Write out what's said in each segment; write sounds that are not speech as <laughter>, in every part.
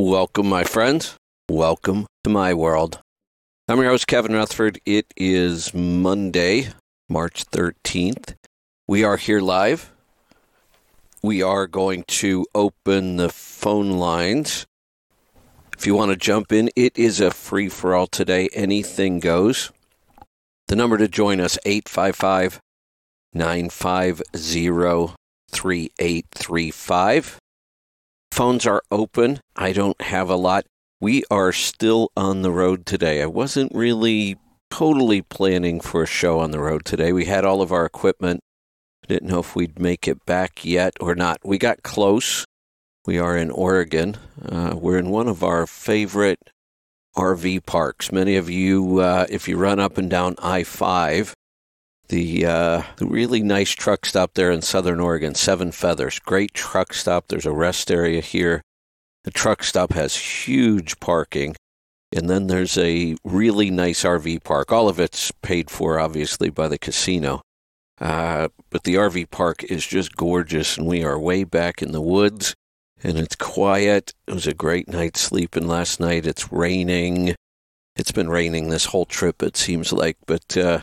Welcome, my friends. Welcome to my world. I'm your host, Kevin Rutherford. It is Monday, March 13th. We are here live. We are going to open the phone lines. If you want to jump in, it is a free for all today. Anything goes. The number to join us, 855 950 3835. Phones are open. I don't have a lot. We are still on the road today. I wasn't really totally planning for a show on the road today. We had all of our equipment. Didn't know if we'd make it back yet or not. We got close. We are in Oregon. Uh, we're in one of our favorite RV parks. Many of you, uh, if you run up and down I 5, the, uh, the really nice truck stop there in southern Oregon, Seven Feathers. Great truck stop. There's a rest area here. The truck stop has huge parking. And then there's a really nice RV park. All of it's paid for, obviously, by the casino. Uh, but the RV park is just gorgeous, and we are way back in the woods, and it's quiet. It was a great night sleeping last night. It's raining. It's been raining this whole trip, it seems like, but uh,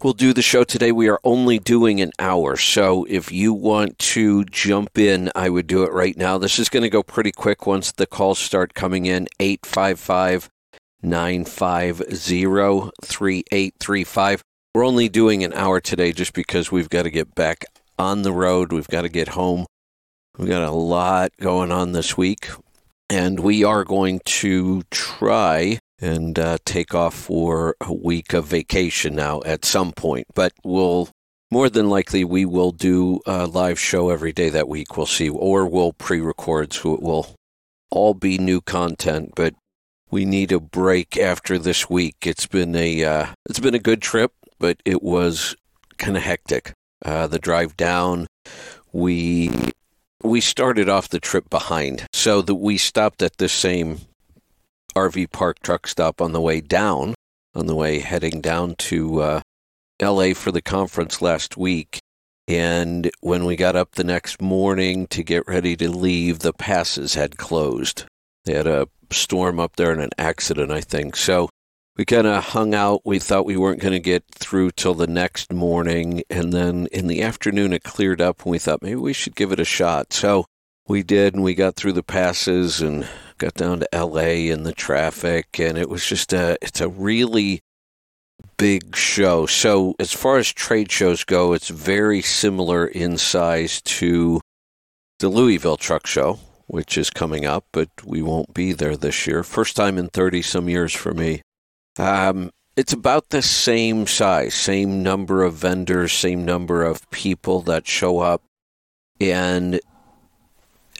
We'll do the show today. We are only doing an hour. So if you want to jump in, I would do it right now. This is going to go pretty quick once the calls start coming in. 855 950 3835. We're only doing an hour today just because we've got to get back on the road. We've got to get home. We've got a lot going on this week. And we are going to try and uh, take off for a week of vacation now at some point. But we'll more than likely we will do a live show every day that week. We'll see, or we'll pre-record, so it will all be new content. But we need a break after this week. It's been a uh, it's been a good trip, but it was kind of hectic. Uh, the drive down, we we started off the trip behind, so that we stopped at the same RV park truck stop on the way down, on the way heading down to uh, LA for the conference last week. And when we got up the next morning to get ready to leave, the passes had closed. They had a storm up there and an accident, I think. So we kind of hung out. We thought we weren't going to get through till the next morning. And then in the afternoon, it cleared up, and we thought maybe we should give it a shot. So we did, and we got through the passes and got down to LA and the traffic, and it was just a it's a really big show. So as far as trade shows go, it's very similar in size to the Louisville Truck Show, which is coming up, but we won't be there this year. First time in thirty some years for me. Um, it's about the same size, same number of vendors, same number of people that show up. And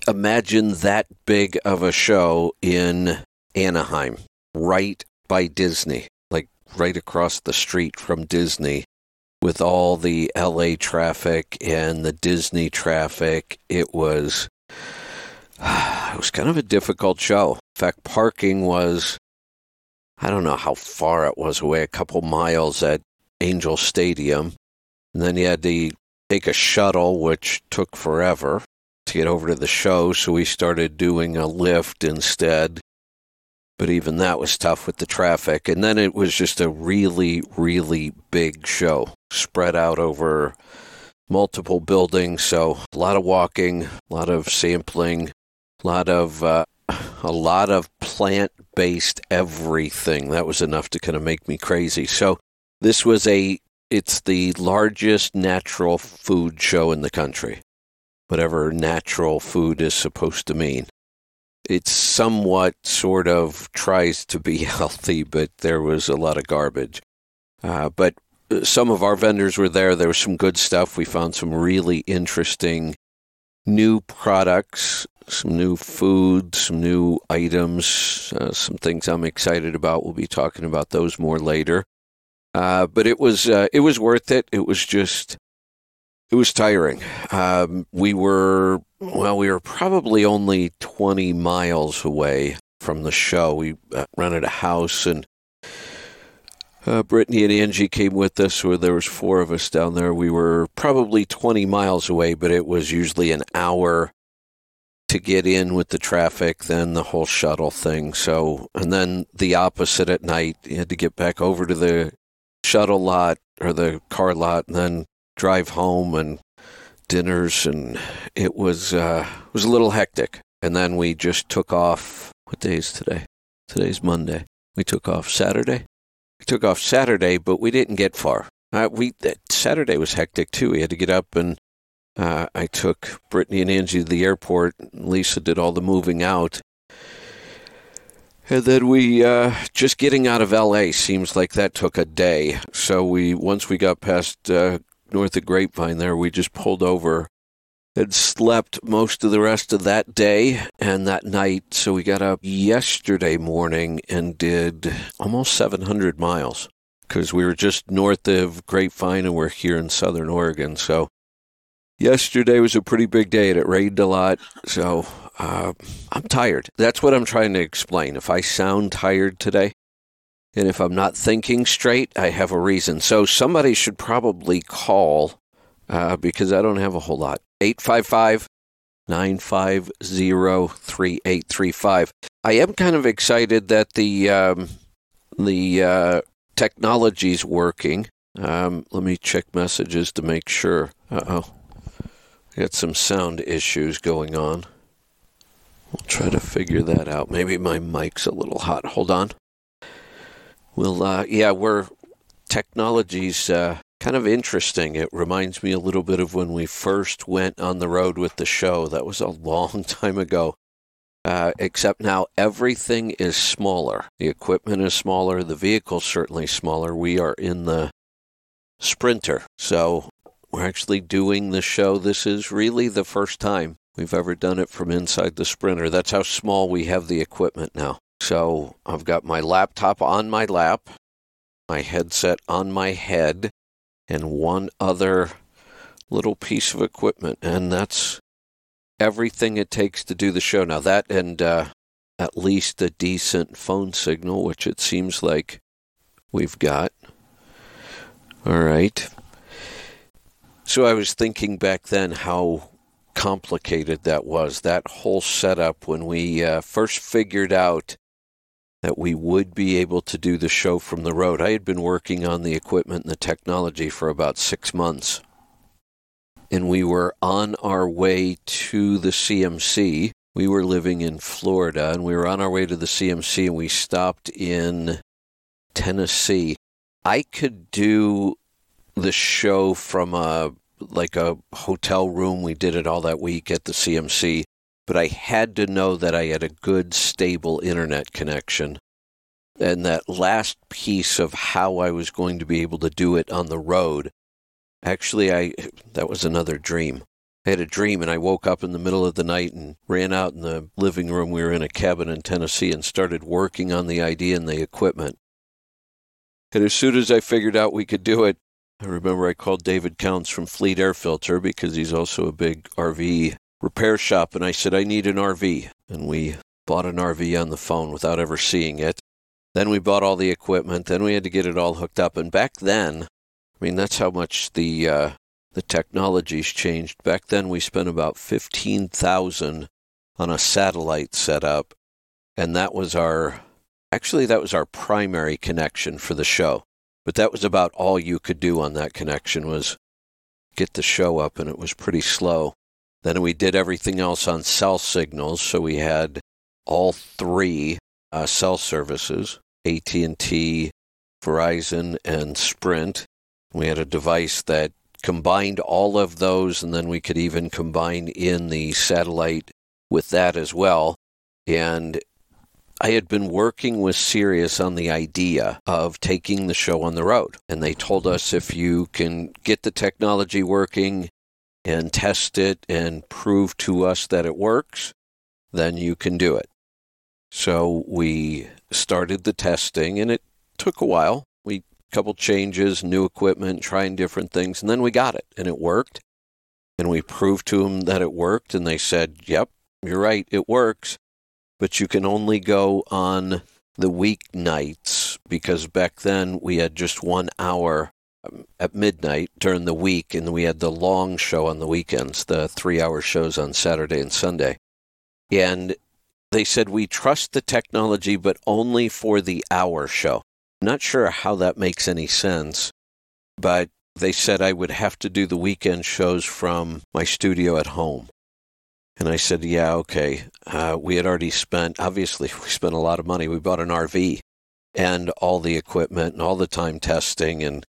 imagine that big of a show in Anaheim, right by Disney, like right across the street from Disney, with all the LA traffic and the Disney traffic. It was <sighs> it was kind of a difficult show. In fact, parking was I don't know how far it was away, a couple miles at Angel Stadium. And then you had to take a shuttle, which took forever to get over to the show, so we started doing a Lyft instead. But even that was tough with the traffic. And then it was just a really, really big show spread out over multiple buildings. So a lot of walking, a lot of sampling, a lot of uh, a lot of plant based everything. That was enough to kind of make me crazy. So this was a it's the largest natural food show in the country whatever natural food is supposed to mean. It somewhat sort of tries to be <laughs> healthy, but there was a lot of garbage. Uh, but uh, some of our vendors were there. There was some good stuff. We found some really interesting new products, some new food, some new items, uh, some things I'm excited about. We'll be talking about those more later. Uh, but it was uh, it was worth it. It was just it was tiring. Um, we were, well, we were probably only 20 miles away from the show. We uh, rented a house and uh, Brittany and Angie came with us, where there was four of us down there. We were probably 20 miles away, but it was usually an hour to get in with the traffic, then the whole shuttle thing. So, and then the opposite at night. You had to get back over to the shuttle lot or the car lot and then drive home and dinners and it was uh it was a little hectic. And then we just took off what day is today? Today's Monday. We took off Saturday. We took off Saturday, but we didn't get far. Uh, we Saturday was hectic too. We had to get up and uh, I took Brittany and Angie to the airport. Lisa did all the moving out. And then we uh, just getting out of LA seems like that took a day. So we once we got past uh, north of Grapevine there, we just pulled over and slept most of the rest of that day and that night. So we got up yesterday morning and did almost 700 miles because we were just north of Grapevine and we're here in southern Oregon. So yesterday was a pretty big day and it rained a lot. So uh, I'm tired. That's what I'm trying to explain. If I sound tired today, and if I'm not thinking straight, I have a reason. So somebody should probably call uh, because I don't have a whole lot. 855 950 3835. I am kind of excited that the, um, the uh, technology's working. Um, let me check messages to make sure. Uh oh. Got some sound issues going on. We'll try to figure that out. Maybe my mic's a little hot. Hold on. Well, uh, yeah, we're technology's uh, kind of interesting. It reminds me a little bit of when we first went on the road with the show. That was a <laughs> long time ago. Uh, except now everything is smaller. The equipment is smaller. The vehicle's certainly smaller. We are in the Sprinter, so we're actually doing the show. This is really the first time we've ever done it from inside the Sprinter. That's how small we have the equipment now. So I've got my laptop on my lap, my headset on my head, and one other little piece of equipment. And that's everything it takes to do the show. Now, that and uh, at least a decent phone signal, which it seems like we've got. All right. So I was thinking back then how complicated that was, that whole setup when we uh, first figured out that we would be able to do the show from the road. I had been working on the equipment and the technology for about six months. And we were on our way to the CMC. We were living in Florida and we were on our way to the CMC and we stopped in Tennessee. I could do the show from a like a hotel room. We did it all that week at the CMC, but I had to know that I had a good, stable internet connection. And that last piece of how I was going to be able to do it on the road, actually, I that was another dream. I had a dream, and I woke up in the middle of the night and ran out in the living room. We were in a cabin in Tennessee and started working on the idea and the equipment. And as soon as I figured out we could do it, I remember I called David Counts from Fleet Air Filter because he's also a big RV repair shop, and I said, I need an RV. And we bought an RV on the phone without ever seeing it. Then we bought all the equipment. Then we had to get it all hooked up. And back then, I mean, that's how much the uh, the technology's changed. Back then, we spent about fifteen thousand on a satellite setup, and that was our actually that was our primary connection for the show. But that was about all you could do on that connection was get the show up, and it was pretty slow. Then we did everything else on cell signals, so we had all three uh, cell services: AT&T, Verizon, and Sprint. We had a device that combined all of those, and then we could even combine in the satellite with that as well. And I had been working with Sirius on the idea of taking the show on the road. And they told us if you can get the technology working and test it and prove to us that it works, then you can do it. So we started the testing and it took a while. We a couple changes, new equipment, trying different things, and then we got it and it worked. And we proved to them that it worked and they said, "Yep, you're right, it works." but you can only go on the weeknights because back then we had just one hour at midnight during the week, and we had the long show on the weekends, the three hour shows on Saturday and Sunday. And they said, We trust the technology, but only for the hour show. Not sure how that makes any sense, but they said I would have to do the weekend shows from my studio at home. And I said, Yeah, okay. Uh, we had already spent, obviously, <laughs> we spent a lot of money. We bought an RV and all the equipment and all the time testing. And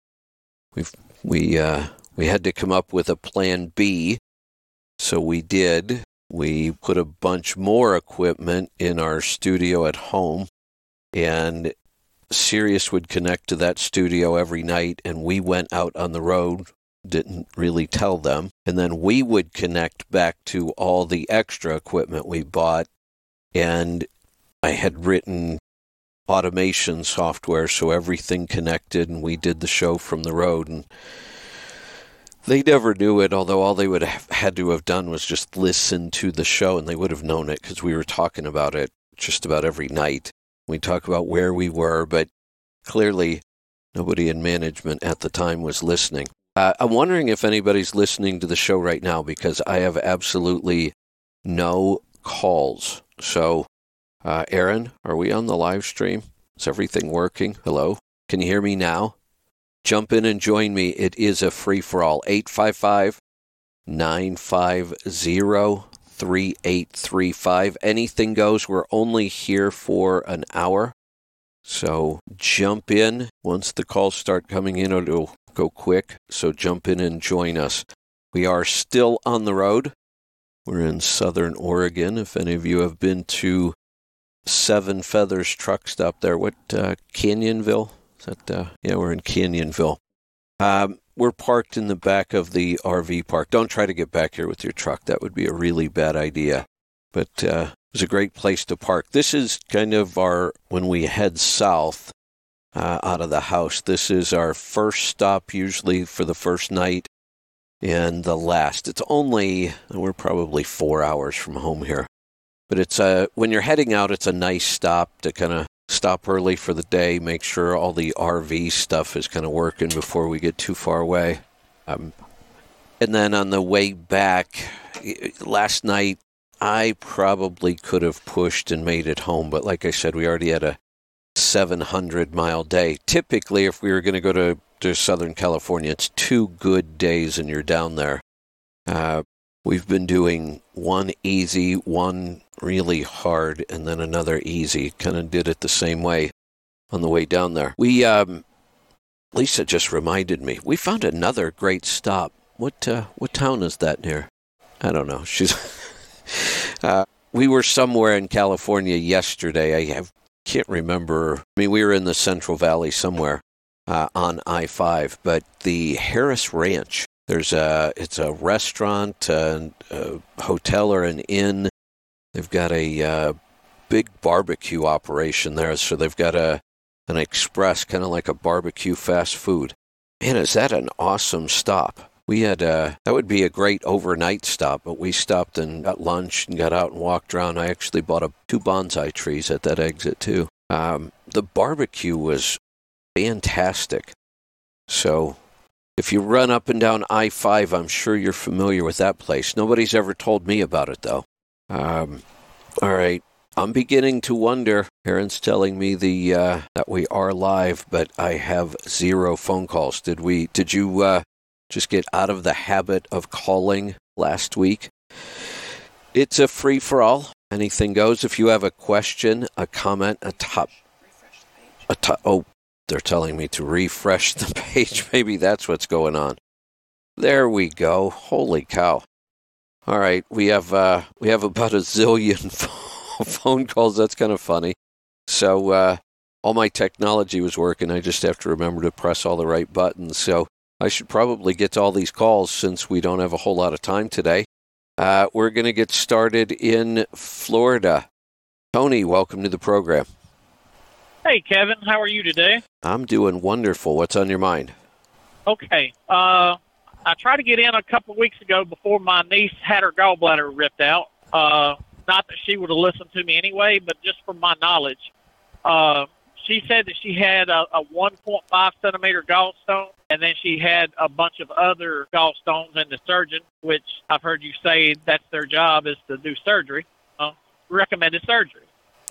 we've, we, uh, we had to come up with a plan B. So we did. We put a bunch more equipment in our studio at home, and Sirius would connect to that studio every night, and we went out on the road. Didn't really tell them. And then we would connect back to all the extra equipment we bought. And I had written automation software so everything connected, and we did the show from the road. And they never knew it, although all they would have had to have done was just listen to the show, and they would have known it because we were talking about it just about every night. We talk about where we were, but clearly nobody in management at the time was listening. Uh, I'm wondering if anybody's listening to the show right now because I have absolutely no calls. So, uh, Aaron, are we on the live stream? Is everything working? Hello? Can you hear me now? Jump in and join me. It is a free for all. 855 950 3835. Anything goes. We're only here for an hour. So jump in. Once the calls start coming in, it'll go quick. So jump in and join us. We are still on the road. We're in southern Oregon. If any of you have been to Seven Feathers truck stop there, what, uh, Canyonville? Is that, uh, yeah, we're in Canyonville. Um, we're parked in the back of the RV park. Don't try to get back here with your truck. That would be a really bad idea. But uh, it was a great place to park. This is kind of our, when we head south uh, out of the house, this is our first stop, usually for the first night and the last. It's only, we're probably four hours from home here. But it's a, when you're heading out, it's a nice stop to kind of stop early for the day, make sure all the RV stuff is kind of working before we get too far away. Um, and then on the way back, last night, I probably could have pushed and made it home, but like I said, we already had a 700 mile day. Typically, if we were going to go to, Southern California, it's two good days and you're down there. Uh, we've been doing one easy, one really hard and then another easy. Kind of did it the same way on the way down there. We, um, Lisa just reminded me, we found another great stop. What, uh, what town is that near? I don't know. She's, <laughs> uh, we were somewhere in California yesterday. I have, can't remember. I mean, we were in the Central Valley somewhere uh, on I 5, but the Harris Ranch. There's a, it's a restaurant, a, a hotel, or an inn They've got a uh, big barbecue operation there, so they've got a an express, kind of like a barbecue fast food. Man, is that an awesome stop? We had a, uh, that would be a great overnight stop, but we stopped and got lunch and got out and walked around. I actually bought a, two bonsai trees at that exit too. Um, the barbecue was fantastic. So if you run up and down I 5, I'm sure you're familiar with that place. Nobody's ever told me about it, though. Um, all right. I'm beginning to wonder. Aaron's telling me the uh, that we are live, but I have zero phone calls. Did we? Did you uh, just get out of the habit of calling last week? It's a free for all. Anything goes. If you have a question, a comment, a top, a top. Oh, they're telling me to refresh the <laughs> page. Maybe that's what's going on. There we go. Holy cow! All right, we have uh, we have about a zillion <laughs> phone calls. That's kind of funny. So uh, all my technology was working. I just have to remember to press all the right buttons. So I should probably get to all these calls since we don't have a whole lot of time today. Uh, we're going to get started in Florida. Tony, welcome to the program. Hey, Kevin. How are you today? I'm doing wonderful. What's on your mind? Okay. Uh, I tried to get in a couple of weeks ago before my niece had her gallbladder ripped out. Uh, not that she would have listened to me anyway, but just from my knowledge. Uh, she said that she had a, a 1.5 centimeter gallstone, and then she had a bunch of other gallstones in the surgeon, which I've heard you say that's their job is to do surgery. Uh, recommended surgery.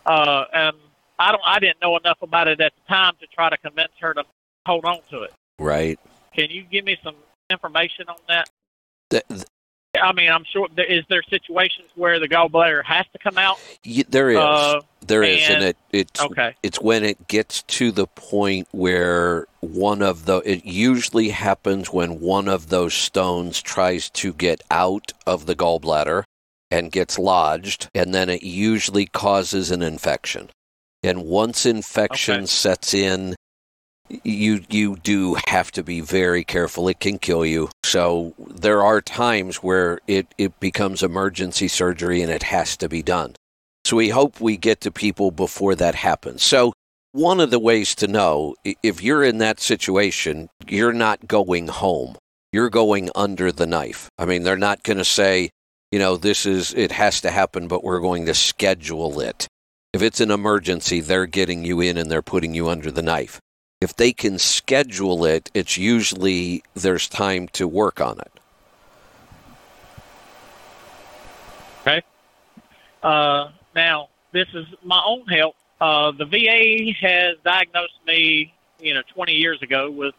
Uh, and I don't, I didn't know enough about it at the time to try to convince her to hold on to it. Right. Can you give me some information on that? Th- th- I mean, I'm sure. There, is there situations where the gallbladder has to come out? y- there is. Uh, there is, and and- it it's Okay. it's when it gets to the point where one of the it usually happens when one of those stones tries to get out of the gallbladder and gets lodged and then it usually causes an infection and once infection Okay. sets in you you do have to be very careful it can kill you so there are times where it it becomes emergency surgery and it has to be done so we hope we get to people before that happens. So one of the ways to know if you're in that situation, you're not going home. You're going under the knife. I mean, they're not going to say, you know, this is it has to happen, but we're going to schedule it. If it's an emergency, they're getting you in and they're putting you under the knife. If they can schedule it, it's usually there's time to work on it. Uh, now, this is my own health. Uh, the VA has diagnosed me, you know, 20 years ago with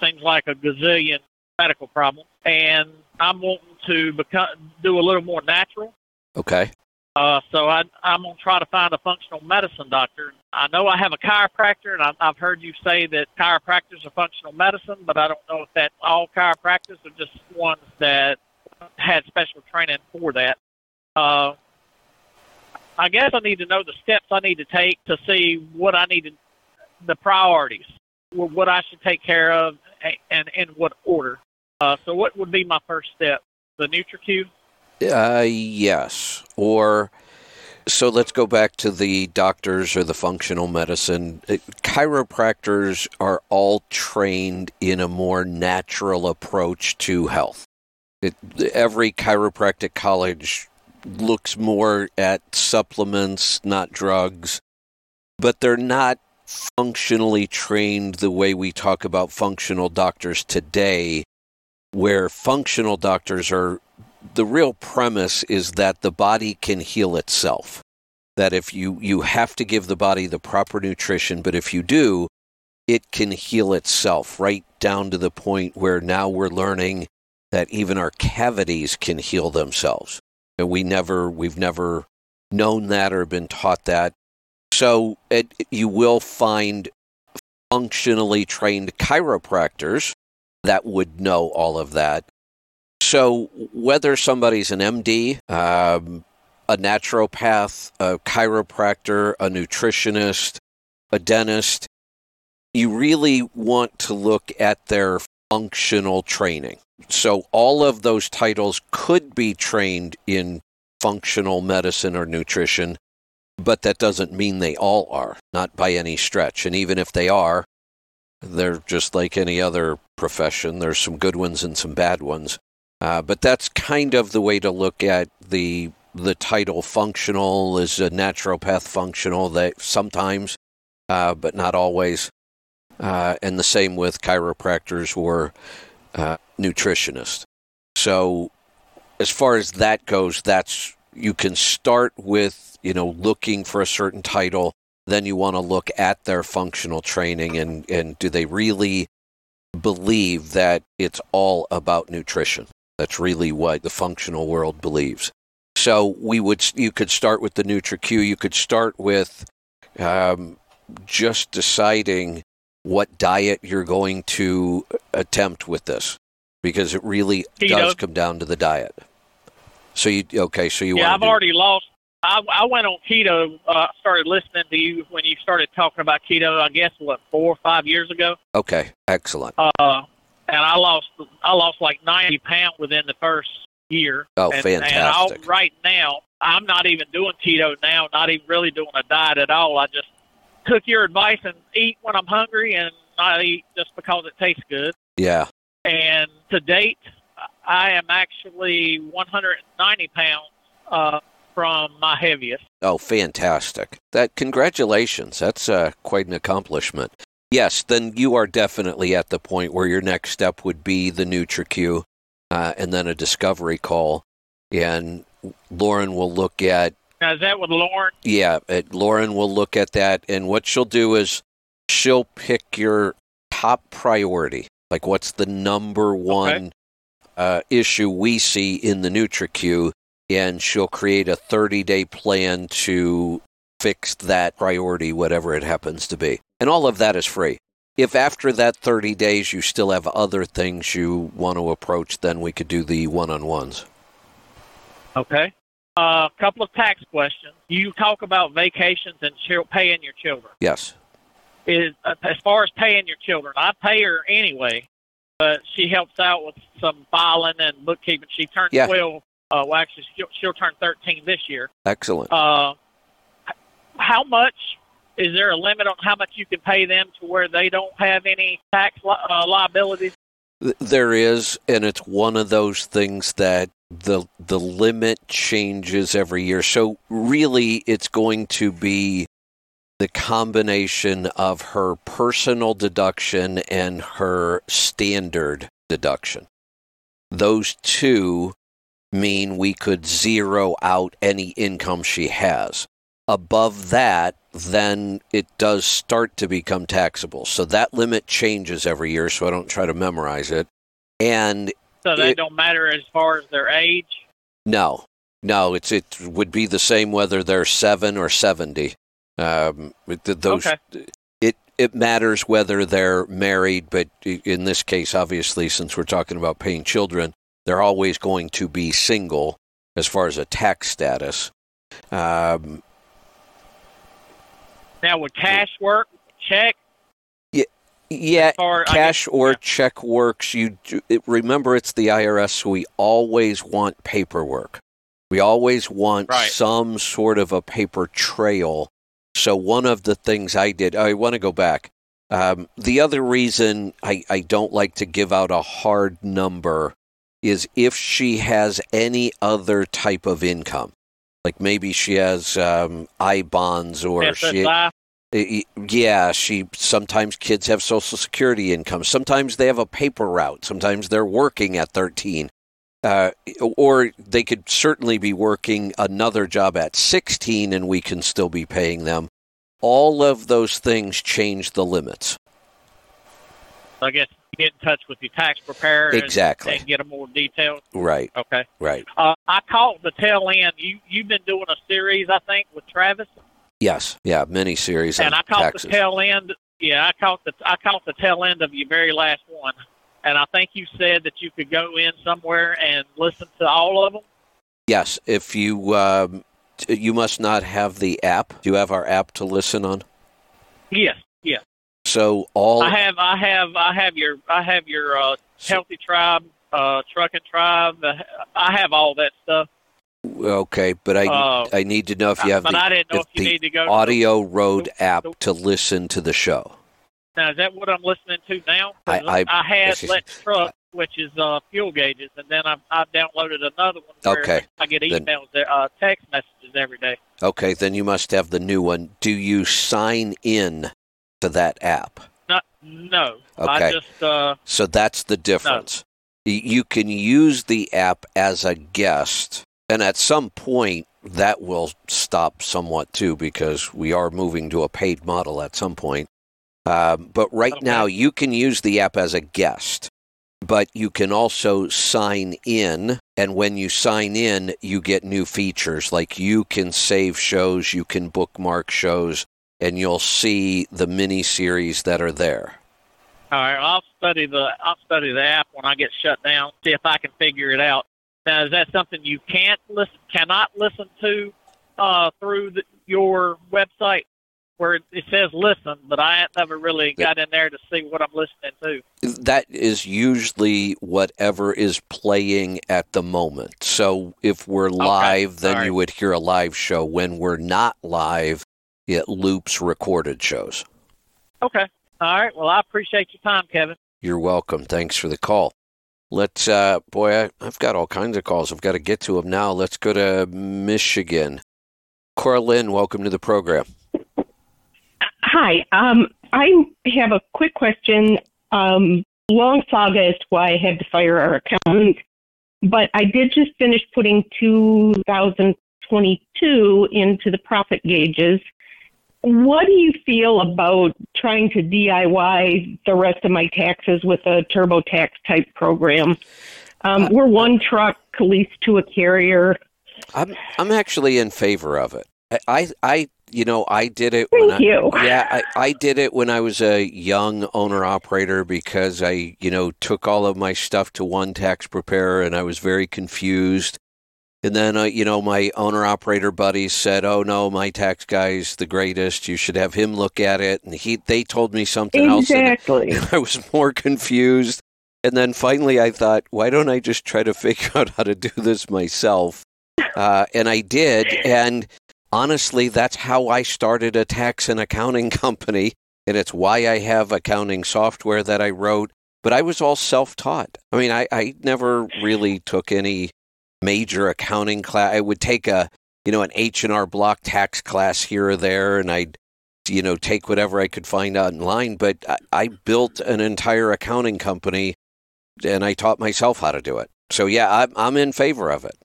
seems like a gazillion medical problems, and I'm wanting to become do a little more natural. Okay. Uh, so I, I'm gonna try to find a functional medicine doctor. I know I have a chiropractor, and I've, I've heard you say that chiropractors are functional medicine, but I don't know if that's all chiropractors or just ones that had special training for that. Uh, I guess I need to know the steps I need to take to see what I need to, the priorities, what I should take care of, and in what order. Uh, so, what would be my first step? The NutriQ. Uh, yes. Or so let's go back to the doctors or the functional medicine. Uh, Chiropractors are all trained in a more natural approach to health. It, every chiropractic college looks more at supplements, not drugs, but they're not functionally trained the way we talk about functional doctors today, where functional doctors are the real premise is that the body can heal itself. That if you, you have to give the body the proper nutrition, but if you do, it can heal itself right down to the point where now we're learning that even our cavities can heal themselves. And we never, we've never known that or been taught that. So it, you will find functionally trained chiropractors that would know all of that. So whether somebody's an MD, um, a naturopath, a chiropractor, a nutritionist, a dentist, you really want to look at their functional training. So all of those titles could be trained in functional medicine or nutrition, but that doesn't mean they all are, not by any stretch. And even if they are, they're just like any other profession. There's some good ones and some bad ones. Uh, but that's kind of the way to look at the the title. Functional is a naturopath functional that sometimes, uh, but not always. Uh, and the same with chiropractors or uh, nutritionists. So, as far as that goes, that's you can start with you know looking for a certain title. Then you want to look at their functional training and and do they really believe that it's all about nutrition? That's really what the functional world believes. So we would you could start with the NutriQ. You could start with um, just deciding what diet you're going to attempt with this, because it really Keto. does come down to the diet. So you okay? So you yeah, I've do, already lost. I, I went on keto. Uh, started listening to you when you started talking about keto. I guess what four or five years ago. okay? Excellent. Uh, and I lost. I lost like ninety pounds within the first year. Oh, and, fantastic. And I'll, right now, I'm not even doing keto now. Not even really doing a diet at all. I just took your advice and eat when I'm hungry, and not eat just because it tastes good. Yeah. And to date, I am actually 190 pounds uh, from my heaviest. Oh, fantastic. That congratulations. That's uh, quite an accomplishment. Yes, then you are definitely at the point where your next step would be the NutriQ uh, and then a discovery call. And Lauren will look at Now, is that with Lauren? Yeah, it, Lauren will look at that, and what she'll do is she'll pick your top priority. Like, what's the number one uh, issue we see in the NutriQ, and she'll create a 30 day plan to fix that priority, whatever it happens to be. And all of that is free. If after that 30 days you still have other things you want to approach, then we could do the one on ones. Okay. A uh, couple of tax questions. You talk about vacations and ch- paying your children. Yes. Is uh, as far as paying your children, I pay her anyway, but she helps out with some filing and bookkeeping. She turned Yeah. 12. Uh, well, actually, she'll, she'll turn 13 this year. Excellent. Uh, how much is there a limit on how much you can pay them to where they don't have any tax li- uh, liabilities? There is, and it's one of those things that the the limit changes every year. So really, it's going to be the combination of her personal deduction and her standard deduction. Those two mean we could zero out any income she has. Above that, then it does start to become taxable. So that limit changes every year, so I don't try to memorize it. And So they It- don't matter as far as their age. no, no, it's it would be the same whether they're seven or seventy. Um, it- th- those Okay. it it matters whether they're married, but in this case, obviously, since we're talking about paying children, they're always going to be single as far as a tax status. Um, Now, would cash work? Check? yeah, Or I cash or yeah. check works. You do, it, remember, it's the IRS, so we always want paperwork. We always want Right. some sort of a paper trail. So one of the things I did, I want to go back. Um, the other reason I, I don't like to give out a hard number is if she has any other type of income, like maybe she has um, I bonds or she SSI? Yeah, she sometimes kids have social security income. Sometimes they have a paper route. Sometimes they're working at 13. Uh, or they could certainly be working another job at 16 and we can still be paying them. All of those things change the limits. I guess get in touch with your tax preparer Exactly. and, get a more detailed. Right, Okay. right. Uh, I caught the tail end. You you've been doing a series, I think, with Travis, Yes, yeah, mini series and I caught taxes. the tail end. Yeah, I caught the I caught the tail end of your very last one, and I think you said that you could go in somewhere and listen to all of them. yes, if you um, you must not have the app. Do you have our app to listen on? Yes, yes. So all I have I have I have your I have your uh, healthy tribe, uh, trucking tribe. Uh, I have all that stuff. okay, but I Uh, I need to know if you have the I if if you the need to go to Audio Road the- app to listen to the show. Now, is that what I'm listening to now? I- I- had Let's Truck, which is uh, fuel gauges, and then I, I downloaded another one where Okay, I get then- emails, uh, text messages every day. Okay, then you must have the new one. Do you sign in to that app? Not, no, Okay. I just uh, So that's the difference. Y You can use the app as a guest, and at some point that will stop somewhat too because we are moving to a paid model at some point. Um, but right Okay. now, you can use the app as a guest, but you can also sign in. And when you sign in, you get new features like you can save shows, you can bookmark shows, and you'll see the mini series that are there. all right. I'll study the I'll study the app when I get shut down. See if I can figure it out. Now, is that something you can't listen, cannot listen to uh, through the, your website? Where it, says listen, but I never really got in there to see what I'm listening to. that is usually whatever is playing at the moment. So if we're live, then All right. you would hear a live show. When we're not live, it loops recorded shows. Okay. All right. Well, I appreciate your time, Kevin. You're welcome. Thanks for the call. Let's, uh, boy, I, I've got all kinds of calls. I've got to get to them now. Let's go to Michigan. Cora Lynn, welcome to the program. Hi. Um, I have a quick question. Um, long saga as to why I had to fire our accountant, but I did just finish putting 2022 into the profit gauges. What do you feel about trying to DIY the rest of my taxes with a TurboTax type program? Um, we're one truck leased to a carrier. I'm I'm actually in favor of it. I I, I you know I did it. Thank when I, you. Yeah, I, I did it when I was a young owner operator because I you know took all of my stuff to one tax preparer and I was very confused. And then uh, you know my owner operator buddies said, "Oh no, my tax guy's the greatest. You should have him look at it." And he they told me something else. Exactly. <laughs> I was more confused. And then finally, I thought, why don't I just try to <laughs> figure out how to do this myself? Uh, and I did. And honestly, that's how I started a tax and accounting <laughs> company. And it's why I have accounting software that I wrote. But I was all self taught. I mean, I, I never really took any major accounting class. I would take a, you know, an H&R block tax class here or there, and I'd you know take whatever I could find online. But I, I built an entire accounting company, and I taught myself how to do it. So yeah, I'm I'm in favor of it.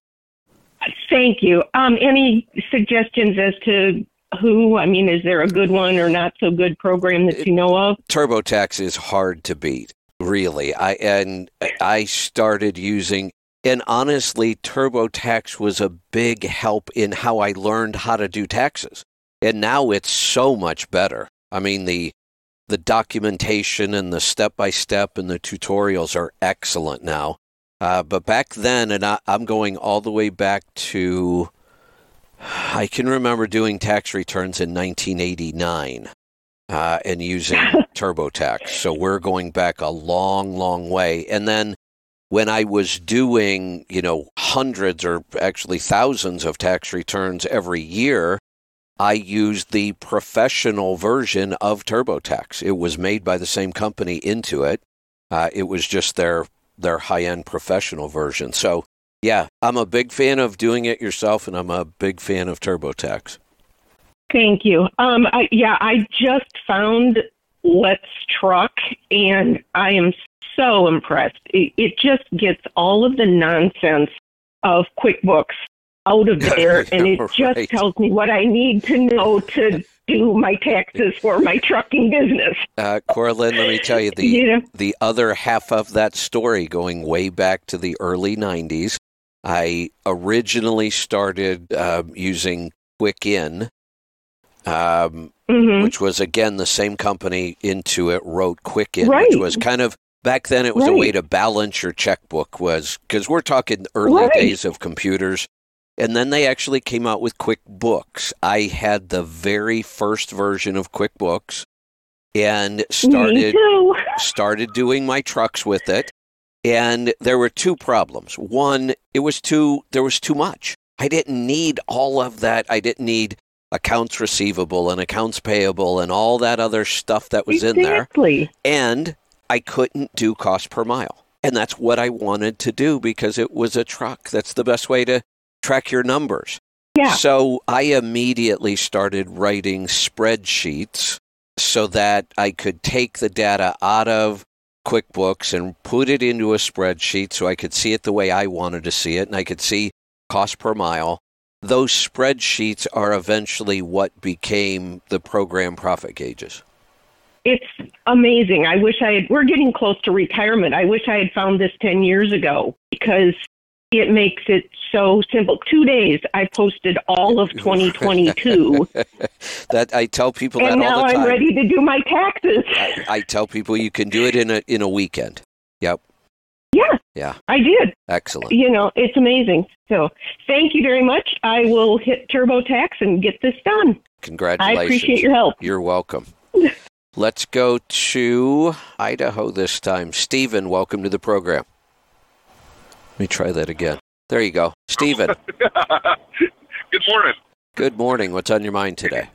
Thank you. Um, any suggestions as to who? I mean, is there a good one or not so good program that you know of? TurboTax is hard to beat, really. I and I started using and honestly TurboTax was a big help in how I learned how to do taxes. And now it's so much better. I mean the the documentation and the step by step and the tutorials are excellent now. Uh, but back then, and I, I'm going all the way back to, I can remember doing tax returns in 1989 uh, and using <laughs> TurboTax. So we're going back a long, long way. And then when I was doing, you know, hundreds or actually thousands of tax returns every year, I used the professional version of TurboTax. It was made by the same company, Intuit. Uh, it was just their their high end professional version. So yeah, I'm a big fan of doing it yourself, and I'm a big fan of TurboTax. Thank you. Um, I, yeah, I just found Let's Truck, and I am so impressed. It, it just gets all of the nonsense of QuickBooks out of <laughs> there, and it just tells me what I need to know to do my taxes for my trucking business. Uh, Corlin, let me tell you the You know, the other half of that story going way back to the early 90s. I originally started uh, using Quicken, um, mhm. which was again the same company Intuit wrote Quicken, which was kind of back then it was a way to balance your checkbook was because we're talking early Right. days of computers. And then they actually came out with QuickBooks. I had the very first version of QuickBooks and started <laughs> started doing my trucks with it and there were two problems one it was too there was too much i didn't need all of that i didn't need accounts receivable and accounts payable and all that other stuff that was in there exactly. and i couldn't do cost per mile and that's what i wanted to do because it was a truck that's the best way to track your numbers Yeah. so I immediately started writing spreadsheets so that I could take the data out of QuickBooks and put it into a spreadsheet so I could see it the way I wanted to see it and I could see cost per mile. Those spreadsheets are eventually what became the program profit gauges. It's amazing. I wish I had, we're getting close to retirement. I wish I had found this 10 years ago because it makes it so simple. Two days, I posted all of 2022, <laughs> that I tell people and that all now I'm ready to do my taxes. I, I tell people you can do it in a in a weekend. Yep. Yeah. Yeah. I did. Excellent. You know, it's amazing. So thank you very much. I will hit TurboTax and get this done. Congratulations. I appreciate your help. You're welcome. <laughs> Let's go to Idaho this time. Stephen, welcome to the program. Let me try that again. There you go. Stephen, <laughs> Good morning. good morning. What's on your mind today?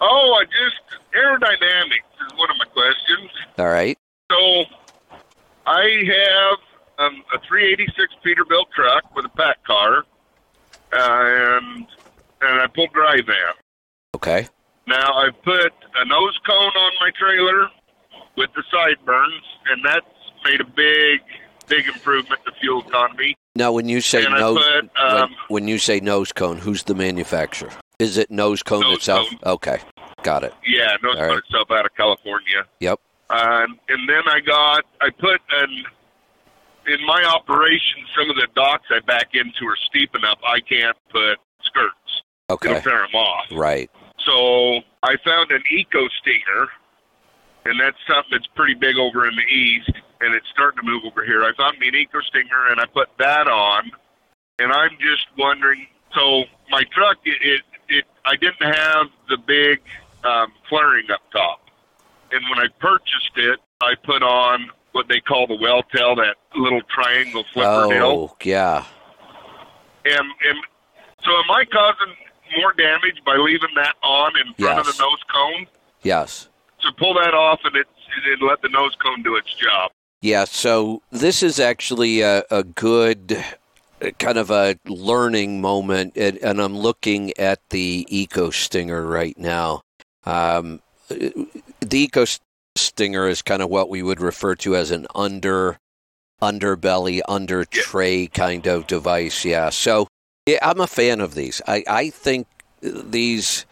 Oh, I just aerodynamics is one of my questions. All right. So, I have um, a 386 Peterbilt truck with a PACCAR, uh, and and I pull dry van. Okay. Now I've put a nose cone on my trailer with the sideburns, and that's made a big, big improvement to fuel economy. Now, when you say And nose, put, when, um, when you say nose cone, who's the manufacturer? Is it nose cone Nose itself? Cone. Okay, got it. Yeah, no, All right. itself out of California. Yep. Um, and then I got, I put an, in my operation, some of the docks I back into are steep enough I can't put skirts. Okay, It'll tear them off. right. So I found an Eco Stinger, and that's something that's pretty big over in the east, and it's starting to move over here. I found me an Eco Stinger, and I put that on, and I'm just wondering. So my truck, it, it, it I didn't have the big um, flaring up top, and when I purchased it, I put on what they call the whale tail, that little triangle flipper deal. Oh, yeah. Am, am, so am I causing more damage by leaving that on in front of Yes. the nose cone? Yes. So pull that off and it and let the nose cone do its job. Yeah, so this is actually a, a good kind of a learning moment, and, and I'm looking at the Eco Stinger right now. Um, the Eco Stinger is kind of what we would refer to as an under underbelly, under tray kind of device. Yeah, so yeah, I'm a fan of these. I, I think these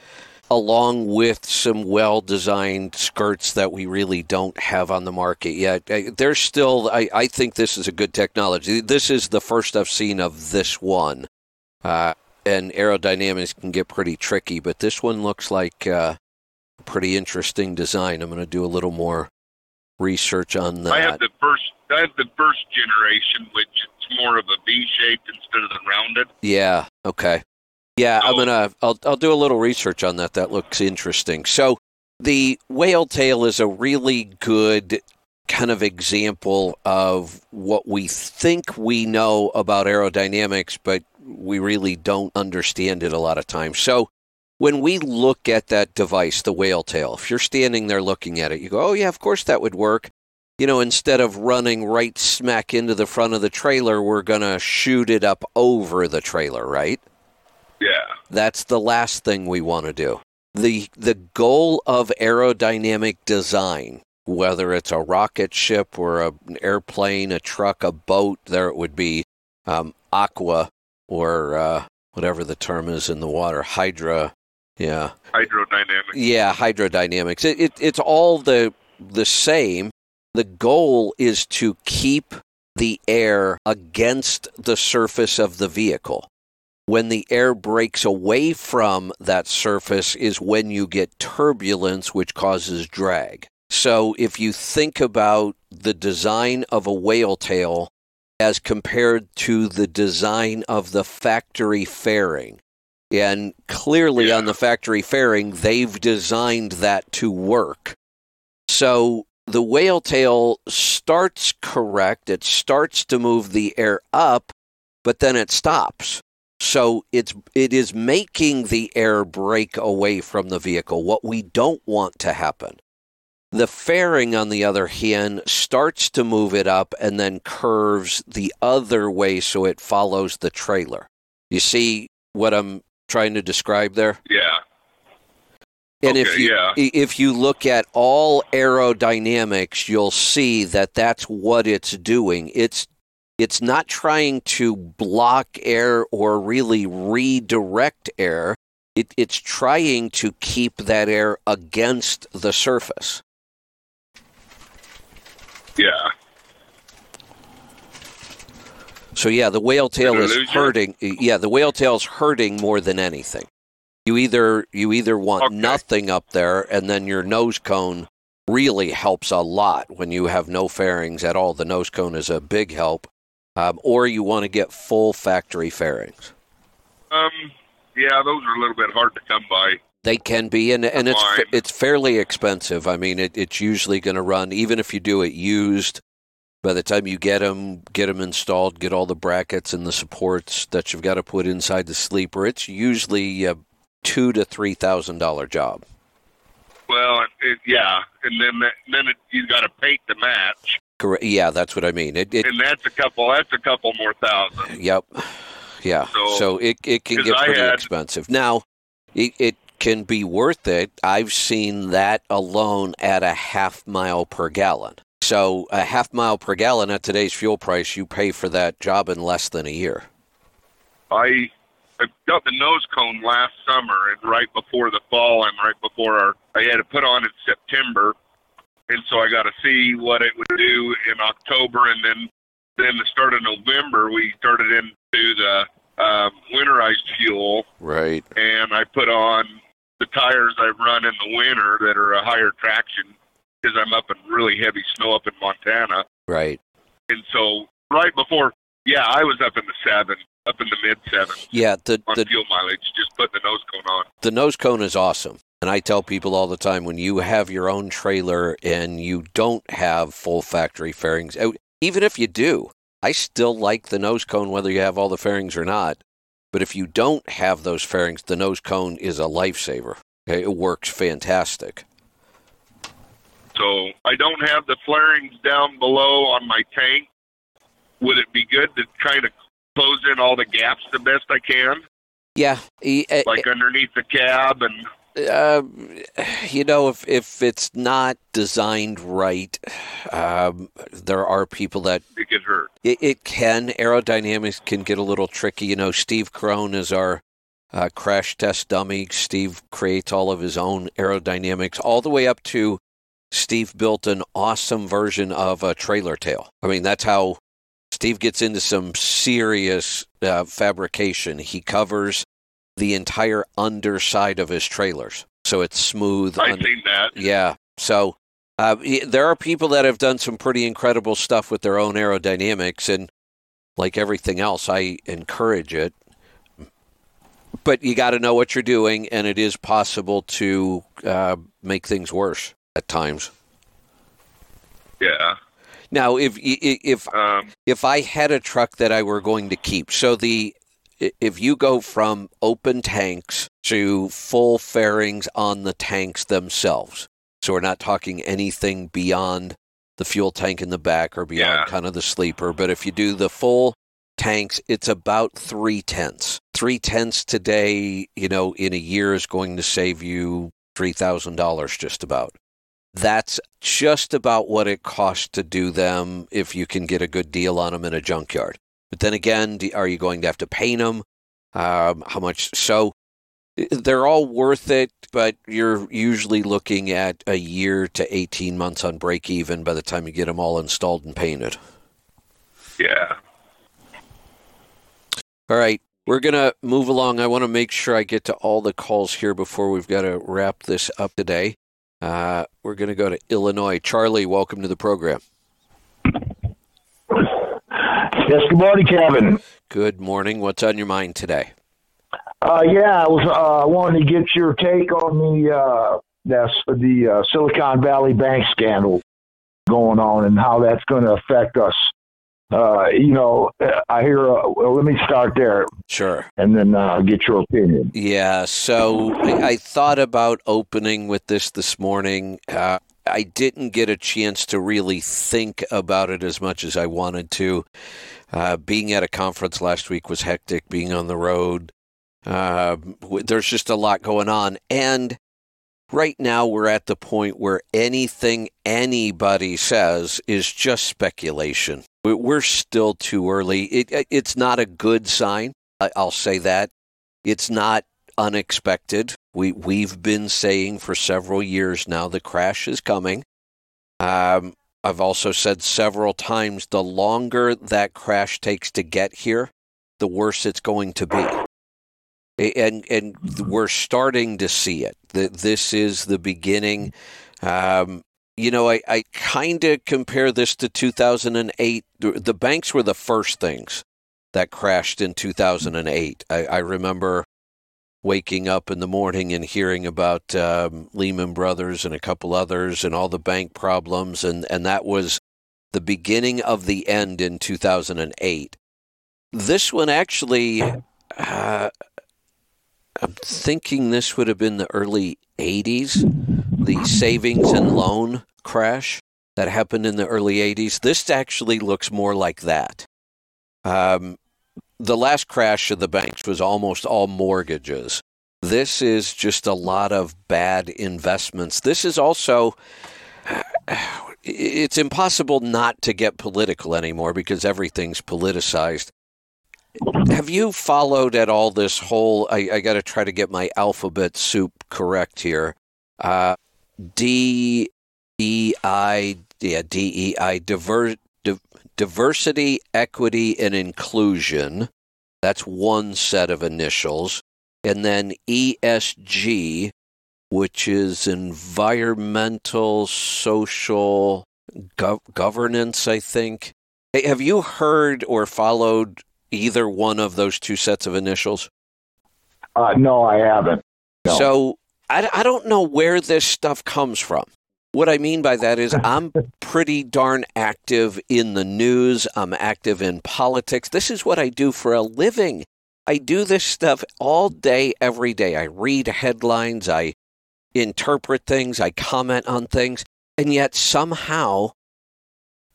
along with some well designed skirts that we really don't have on the market yet. There's still, I, I think this is a good technology. This is the first I've seen of this one. Uh, and aerodynamics can get pretty tricky, but this one looks like uh, a pretty interesting design. I'm going to do a little more research on that. I have the first I have the first generation, which more of a V shaped instead of the rounded. Yeah. Okay. Yeah, I'm gonna. I'll I'll do a little research on that. That looks interesting. So the whale tail is a really good kind of example of what we think we know about aerodynamics, but we really don't understand it a lot of times. So when we look at that device, the whale tail, if you're standing there looking at it, you go, "Oh yeah, of course that would work." You know, instead of running right smack into the front of the trailer, we're gonna shoot it up over the trailer, right? Yeah. That's the last thing we want to do. The the goal of aerodynamic design, whether it's a rocket ship or a, an airplane, a truck, a boat, there it would be um, aqua or uh, whatever the term is in the water, hydra. Yeah, Hydrodynamic. yeah, hydrodynamics. It, it, it's all the the same. The goal is to keep the air against the surface of the vehicle. When the air breaks away from that surface is when you get turbulence, which causes drag. So if you think about the design of a whale tail as compared to the design of the factory fairing, and clearly Yeah. on the factory fairing, they've designed that to work. So the whale tail starts correct. It starts to move the air up, but then it stops. So it's it is making the air break away from the vehicle. What we don't want to happen. The fairing, on the other hand, starts to move it up and then curves the other way so it follows the trailer. You see what I'm trying to describe there? Yeah. And if you yeah. if you look at all aerodynamics, you'll see that that's what it's doing. It's it's not trying to block air or really redirect air. It, it's trying to keep that air against the surface. Yeah. So yeah, the whale tail is hurting. Yeah, the whale tail's hurting more than anything. You either you either want Okay. nothing up there, and then your nose cone really helps a lot when you have no fairings at all. The nose cone is a big help, um, or you want to get full factory fairings. Um. Yeah, those are a little bit hard to come by. They can be, and and it's Fine. it's fairly expensive. I mean, it, it's usually going to run even if you do it used. By the time you get them, get them installed, get all the brackets and the supports that you've got to put inside the sleeper, it's usually a two to three thousand dollar job. Well, it, yeah, and then that, then it, you got to paint the match, Correct? Yeah, that's what I mean. It, it and that's a couple. That's a couple more thousand. Yep. Yeah. So, So- it, it can get pretty had- expensive. Now, it, it can be worth it. I've seen that alone at a half mile per gallon. So a half mile per gallon at today's fuel price, you pay for that job in less than a year. I I got the nose cone last summer and right before the fall and right before our I had to put on in September, and so I got to see what it would do in October, and then then the start of November we started into the um, winterized fuel, Right. and I put on the tires I run in the winter that are a higher traction because I'm up in really heavy snow up in Montana, Right. and so right before, yeah, I was up in the seven, up in the mid sevens Yeah. The on the fuel mileage, just putting the nose cone on. the nose cone is awesome. And I tell people all the time when you have your own trailer and you don't have full factory fairings, uh, even if you do, I still like the nose cone whether you have all the fairings or not. But if you don't have those fairings, the nose cone is a lifesaver. Okay? It works fantastic. So I don't have the flarings down below on my tank. Would it be good to kind of close in all the gaps the best I can, Yeah. uh, like underneath the cab and uh, you know, if if it's not designed right, um, there are people that it could hurt? It, it can. Aerodynamics can get a little tricky. You know, Steve Crone is our uh, crash test dummy. Steve creates all of his own aerodynamics, all the way up to Steve built an awesome version of a trailer tail. I mean, that's how Steve gets into some serious uh, fabrication. He covers the entire underside of his trailers, so it's smooth. I've under- seen that. yeah. So uh, there are people that have done some pretty incredible stuff with their own aerodynamics, and like everything else, I encourage it. But you got to know what you're doing, and it is possible to uh, make things worse at times. Yeah. Now, if if Um, if I had a truck that I were going to keep, so the if you go from open tanks to full fairings on the tanks themselves, so we're not talking anything beyond the fuel tank in the back or beyond Yeah. kind of the sleeper, but if you do the full tanks, it's about three tenths. Three tenths today, you know, in a year is going to save you three thousand dollars just about. That's just about what it costs to do them if you can get a good deal on them in a junkyard. But then again, are you going to have to paint them? Um, how much? So they're all worth it, but you're usually looking at a year to 18 months on break even by the time you get them all installed and painted. yeah. All right, we're going to move along. I want to make sure I get to all the calls here before we've got to wrap this up today. Uh, we're going to go to Illinois. Charlie, welcome to the program. Yes, good morning, Kevin. Good morning. What's on your mind today? Uh, yeah, I was uh, wanting to get your take on the uh, that's the uh, Silicon Valley Bank scandal going on and how that's going to affect us. Uh, you know, I hear. Uh, well, let me start there Sure. and then uh, get your opinion. Yeah, so I, I thought about opening with this this morning. Uh, I didn't get a chance to really think about it as much as I wanted to. Uh, being at a conference last week was hectic, being on the road. Uh, there's just a lot going on. And right now, we're at the point where anything anybody says is just speculation. We- We're still too early. It, it's not a good sign. I'll say that. It's not unexpected. We we've been saying for several years now the crash is coming. Um, I've also said several times the longer that crash takes to get here, the worse it's going to be. And and we're starting to see it. This is the beginning. Um, you know, I, I kind of compare this to 2008. The, banks were the first things that crashed in 2008. I, I remember waking up in the morning and hearing about um, Lehman Brothers and a couple others and all the bank problems, and, and that was the beginning of the end in 2008. This one actually, uh, I'm thinking this would have been the early 80s, the savings and loan crash that happened in the early 80s. This actually looks more like that. Um, the last crash of the banks was almost all mortgages. This is just a lot of bad investments. This is also, <sighs> it's impossible not to get political anymore because everything's politicized. Have you followed at all this whole? I, I got to try to get my alphabet soup correct here. Uh, D E I, yeah, D E I, diver, di- diversity, equity, and inclusion. That's one set of initials. And then ESG, which is environmental, social, gov- governance, I think. Have you heard or followed either one of those two sets of initials? Uh, no, I haven't. No. So I, I don't know where this stuff comes from. What I mean by that is I'm <laughs> pretty darn active in the news. I'm active in politics. This is what I do for a living. I do this stuff all day, every day. I read headlines, I interpret things, I comment on things, and yet somehow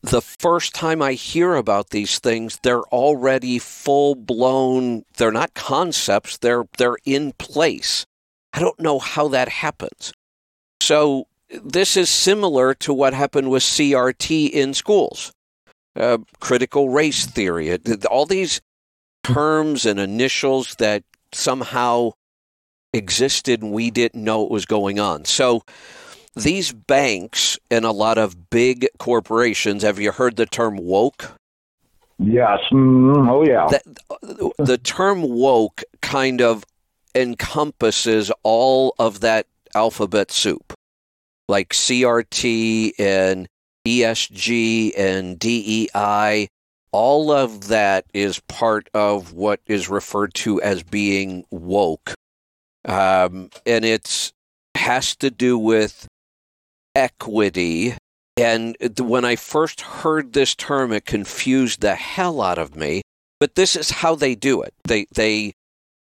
the first time I hear about these things, they're already full blown. They're not concepts, they're, they're in place. I don't know how that happens. So, this is similar to what happened with CRT in schools, uh, critical race theory. All these terms and initials that somehow existed and we didn't know it was going on. So, these banks and a lot of big corporations, have you heard the term woke? Yes. Mm, oh, yeah. That, the term woke kind of encompasses all of that alphabet soup, like CRT and ESG and DEI. All of that is part of what is referred to as being woke. Um, and it's has to do with equity. And when I first heard this term, it confused the hell out of me. But this is how they do it. They they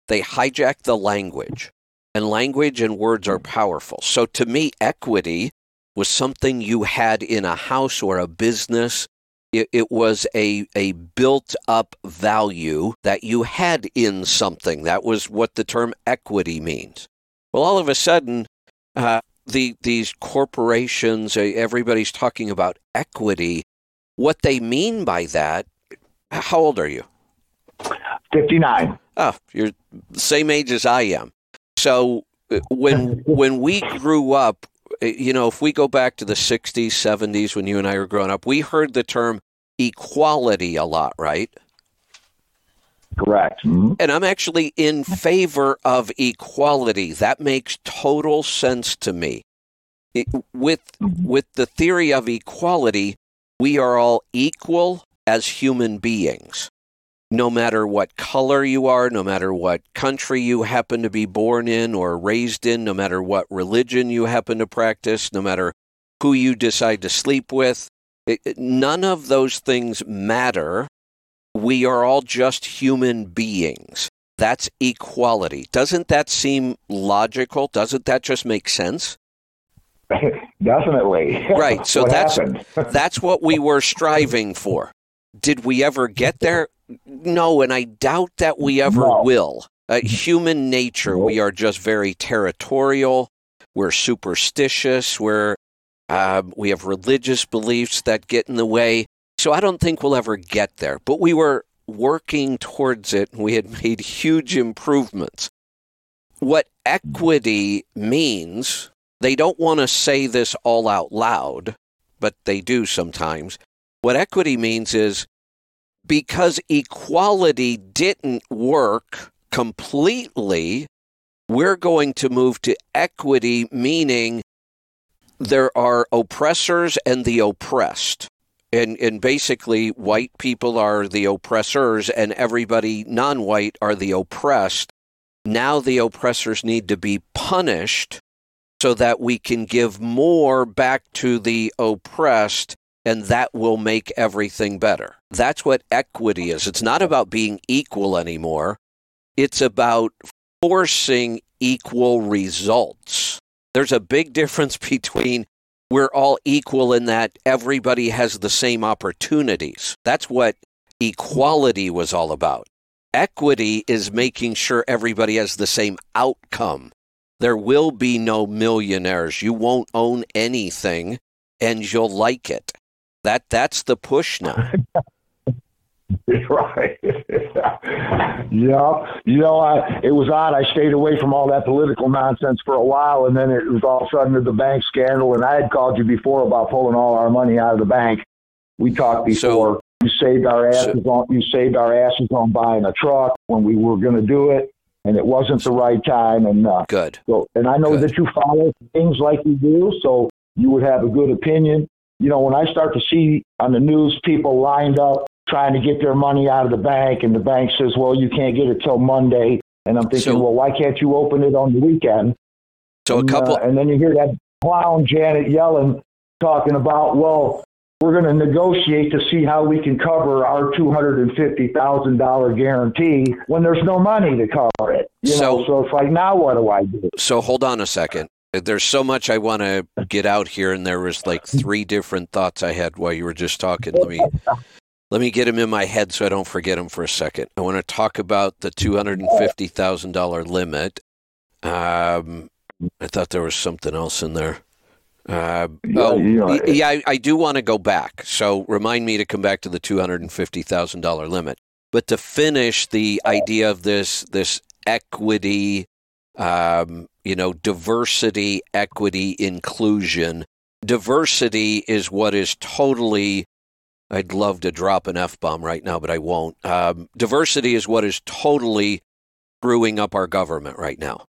they hijack the language, and language and words are powerful. So to me, equity was something you had in a house or a business. It, it was a, a built up value that you had in something. That was what the term equity means. Well, all of a sudden, uh, the, these corporations, uh, everybody's talking about equity. What they mean by that, how old are you? 59. Oh, you're the same age as I am. So uh, when <laughs> when we grew up, uh, you know, if we go back to the 60s, 70s when you and I were growing up, we heard the term equality a lot, right? Correct. Mm-hmm. And I'm actually in favor of equality. That makes total sense to me. It, with with the theory of equality, we are all equal as human beings. No matter what color you are, no matter what country you happen to be born in or raised in, no matter what religion you happen to practice, no matter who you decide to sleep with, it, none of those things matter we are all just human beings. That's equality. Doesn't that seem logical? Doesn't that just make sense? <laughs> Definitely. Right. So that's <laughs> that's what we were striving for. Did we ever get there? No, and I doubt that we ever No. will. Uh, <laughs> human nature, we are just very territorial. We're superstitious. We're um, we have religious beliefs that get in the way. So I don't think we'll ever get there. But we were working towards it. and We had <laughs> made huge improvements. What equity means, they don't want to say this all out loud, but they do sometimes. What equity means is because equality didn't work completely, we're going to move to equity, meaning there are oppressors and the oppressed. And, and basically, white people are the oppressors, and everybody non white are the oppressed. Now the oppressors need to be punished so that we can give more back to the oppressed, and that will make everything better. That's what equity is. It's not about being equal anymore, it's about forcing equal results. There's a big <laughs> difference between we're all equal in that everybody has the same opportunities. That's what equality was all about. Equity is making sure everybody has the same outcome. There will be no millionaires. You won't own anything, and you'll like it. That that's the push now. <laughs> <laughs> right. yeah. You know, I, it was odd. I stayed away from all that political nonsense for a while, and then it was all of a sudden the bank scandal. And I had called you before about pulling all our money out of the bank. We talked before. So, you saved our asses so, on. You saved our asses on buying a truck when we were going to do it, and it wasn't the right time. And uh, good. So, and I know good. that you follow things like you do, so you would have a good opinion. You know, when I start to see on the news people lined up trying to get their money out of the bank, and the bank says, "Well, you can't get it till Monday." And I'm thinking, so, well, why can't you open it on the weekend? So and, a couple, uh, and then you hear that clown Janet Yellen talking about, well, we're going to negotiate to see how we can cover our two hundred and fifty thousand dollar guarantee when there's no money to cover it. You so, know, so it's like, now what do I do? So hold on a second. There's so much I want to get out here, and there was like three different thoughts I had while you were just talking. Let me let me get them in my head so I don't forget them for a second. I want to talk about the $250,000 limit. Um, I thought there was something else in there. Uh, yeah, oh, yeah, yeah I, I, do want to go back. So remind me to come back to the $250,000 limit. But to finish the idea of this, this equity, um, you know, diversity, equity, inclusion. Diversity is what is totally I'd love to drop an F bomb right now, but I won't. Um, diversity is what is totally screwing up our government right now.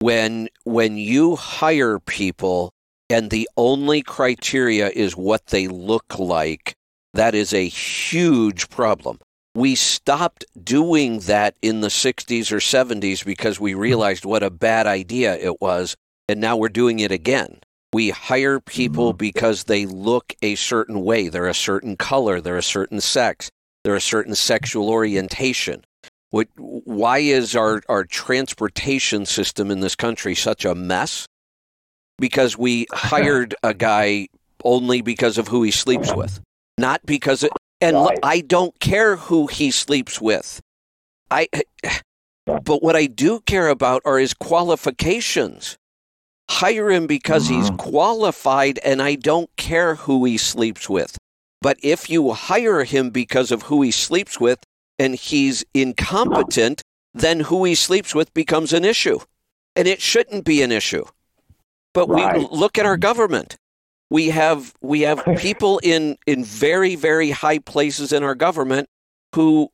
When, when you hire people and the only criteria is what they look like, that is a huge problem. We stopped doing that in the 60s or 70s because we realized what a bad idea it was, and now we're doing it again. We hire people mm-hmm. because they look a certain way. They're a certain color. They're a certain sex. They're a certain sexual orientation. What, why is our, our transportation system in this country such a mess? Because we <laughs> hired a guy only because of who he sleeps with, not because it, and right. I don't care who he sleeps with. I, <sighs> but what I do care about are his qualifications. Hire him because he's mm-hmm. qualified and I don't care who he sleeps with. But if you hire him because of who he sleeps with and he's incompetent, then who he sleeps with becomes an issue. And it shouldn't be an issue. But right. we look at our government. We have we have <laughs> people in in very very high places in our government who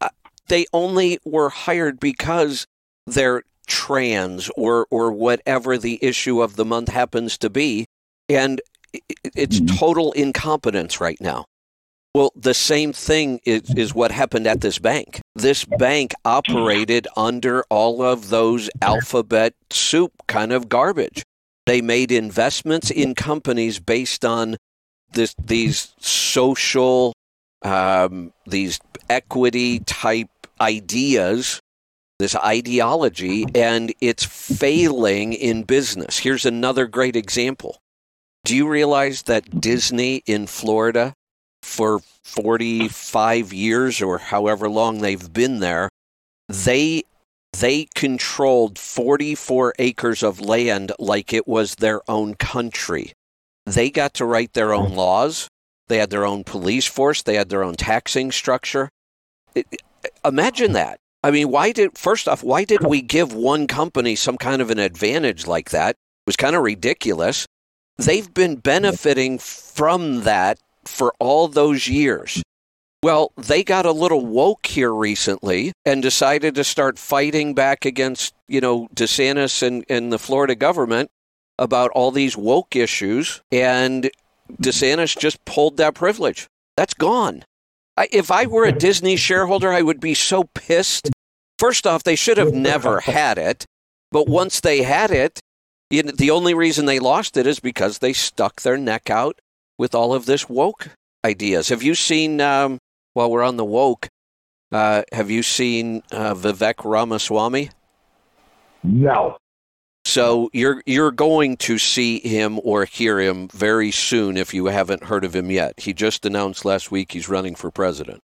uh, they only were hired because they're trans or or whatever the issue of the month happens to be. And it's mm-hmm. total incompetence right now. Well the same thing is, is what happened at this bank. This bank operated under all of those alphabet soup kind of garbage. They made investments in companies based on this these social um, these equity type ideas this ideology, and it's failing in business. Here's another great example. Do you realize that Disney in Florida, for 45 years or however long they've been there, they they controlled 44 acres of land like it was their own country. They got to write their own laws. They had their own police force. They had their own taxing structure. Imagine that. I mean, why did, first off, why did we give one company some kind of an advantage like that? It was kind of ridiculous. They've been benefiting from that for all those years. Well, they got a little woke here recently and decided to start fighting back against, you know, DeSantis and, and the Florida government about all these woke issues. And DeSantis just pulled that privilege. That's gone. I, if I were a Disney shareholder, I would be so pissed. First off, they should have never had it. But once they had it, know, the only reason they lost it is because they stuck their neck out with all of this woke ideas. Have you seen, um, while we're on the woke, uh, have you seen uh, Vivek Ramaswamy? No. So you're you're going to see him or hear him very soon if you haven't heard of him yet. He just announced last week he's running for president.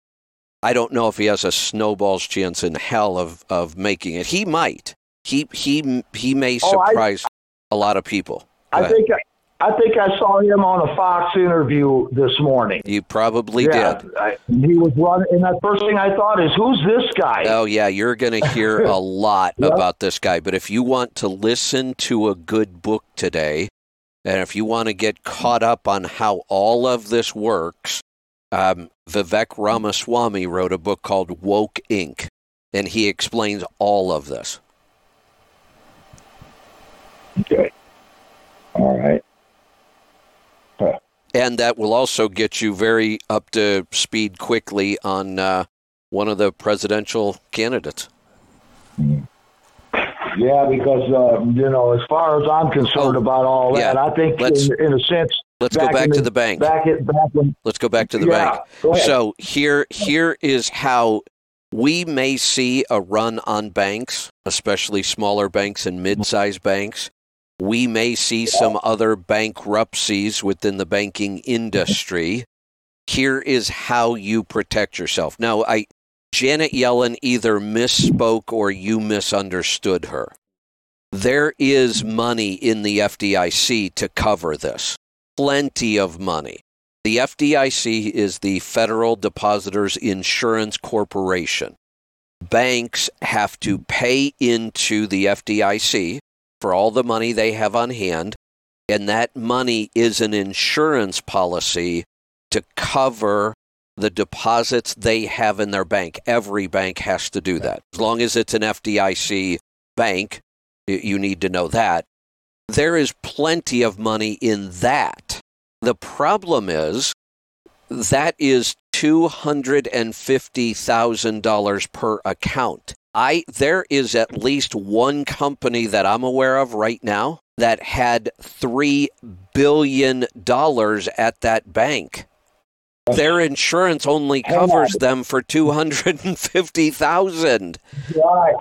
I don't know if he has a snowball's chance in hell of, of making it. He might. He he he may surprise oh, I, a lot of people. Go I ahead. think I think I saw him on a Fox interview this morning. You probably yeah, did. I, he was running, and the first thing I thought is, "Who's this guy?" Oh, yeah, you're going <laughs> to hear a lot Yep. about this guy. But if you want to listen to a good book today, and if you want to get caught up on how all of this works, um, Vivek Ramaswamy wrote a book called Woke Inc., and he explains all of this. Okay. All right. And that will also get you very up to speed quickly on uh, one of the presidential candidates. Yeah, because uh, you know, as far as I'm concerned Oh, about all yeah. that, I think in, in a sense, Let's go back back to the bank. back at back Let's go back to the Yeah, bank. So here here is how we may see a run on banks, especially smaller banks and mid-sized banks. We may see some other bankruptcies within the banking industry. Here is how you protect yourself. Now, I Janet Yellen either misspoke or you misunderstood her. There is money in the FDIC to cover this. Plenty of money. The FDIC is the Federal Depositors Insurance Corporation. Banks have to pay into the FDIC for all the money they have on hand, and that money is an insurance policy to cover the deposits they have in their bank. Every bank has to do that. As long as it's an FDIC bank, you need to know that. There is plenty of money in that. The problem is that is $250,000 per account. I there is at least one company that I'm aware of right now that had 3 billion dollars at that bank. Their insurance only covers them for 250,000. right,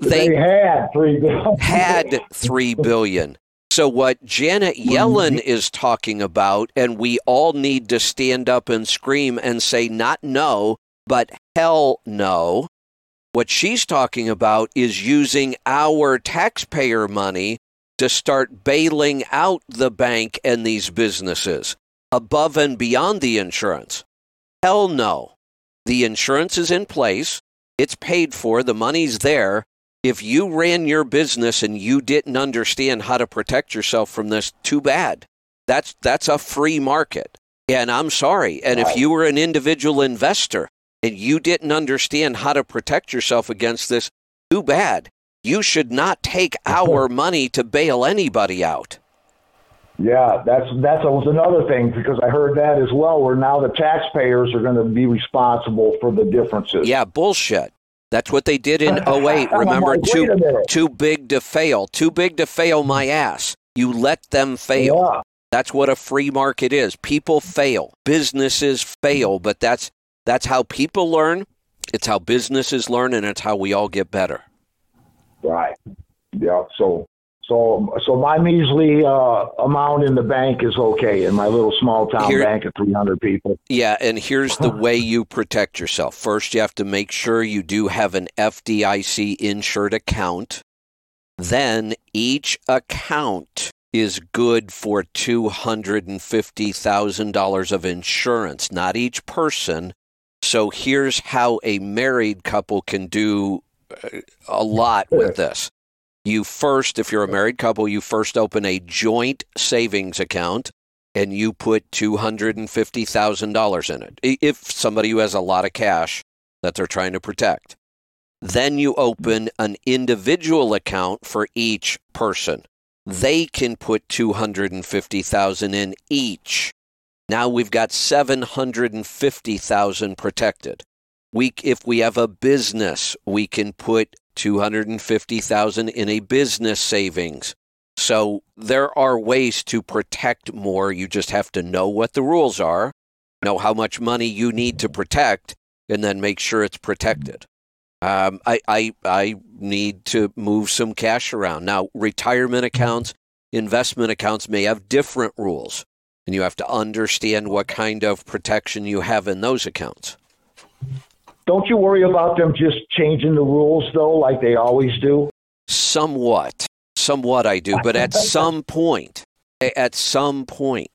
They they had three billion. had 3 billion. So what Janet Yellen is talking about and we all need to stand up and scream and say not no, but hell no. What she's talking about is using our taxpayer money to start bailing out the bank and these businesses above and beyond the insurance. Hell no. The insurance is in place. It's paid for. The money's there if you ran your business and you didn't understand how to protect yourself from this, too bad. That's that's a free market. And I'm sorry. And if you were an individual investor and you didn't understand how to protect yourself against this, too bad. You should not take our money to bail anybody out. Yeah, that's that's was another thing because I heard that as well. Where now the taxpayers are going to be responsible for the differences. Yeah, bullshit. That's what they did in <laughs> 08. Remember, like, too, too big to fail. Too big to fail my ass. You let them fail. Yeah. That's what a free market is. People fail. Businesses fail, but that's that's how people learn. It's how businesses learn and it's how we all get better. Right. Yeah. So so so my measly uh, amount in the bank is okay in my little small town Here- bank of 300 people. Yeah, and here's the way you protect yourself. First, you have to make sure you do have an FDIC insured account. Then each account is good for $250,000 of insurance, not each person. So here's how a married couple can do uh, a lot with this. You first, if you're a married couple, you first open a joint savings account and you put $250,000 in it. If somebody who has a lot of cash that they're trying to protect. Then you open an individual account for each person. They can put 250,000 in each. Now we've got 750,000 protected. We if we have a business, we can put 250,000 in a business savings. So there are ways to protect more. You just have to know what the rules are, know how much money you need to protect, and then make sure it's protected. Um, I, I, I need to move some cash around. Now, retirement accounts, investment accounts may have different rules, and you have to understand what kind of protection you have in those accounts. Don't you worry about them just changing the rules though, like they always do? Somewhat. Somewhat I do, but at <laughs> some point, at some point.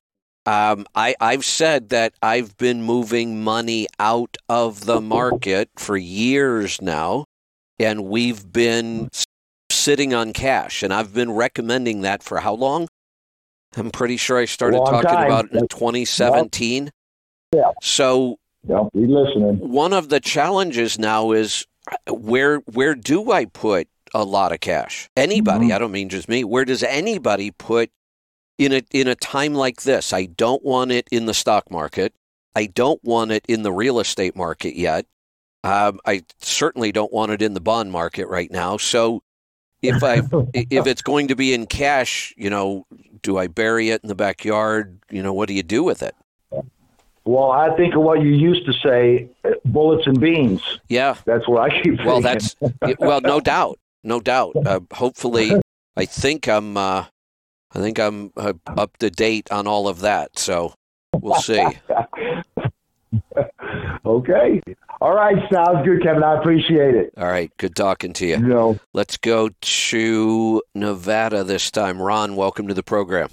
Um, I, I've said that I've been moving money out of the market for years now, and we've been sitting on cash. And I've been recommending that for how long? I'm pretty sure I started Long talking time. about it in 2017. Yeah. So Listening. one of the challenges now is uh, where where do I put a lot of cash? Anybody, Mhm. I don't mean just me. Where does anybody put in a in a time like this? I don't want it in the stock market. I don't want it in the real estate market yet. Um, I certainly don't want it in the bond market right now. So if I <laughs> if it's going to be in cash, you know, do I bury it in the backyard? You know, what do you do with it? Well, I think of what you used to say, uh, bullets and beans. Yeah. That's what I keep Well, thinking. that's well, no doubt, no doubt. Uh, hopefully, I think I'm, uh, I think I'm uh, up to date on all of that. So we'll see. <laughs> okay. All right, sounds good, Kevin. I appreciate it. All right, good talking to You you. know, Let's go to Nevada this time. Ron, welcome to the program.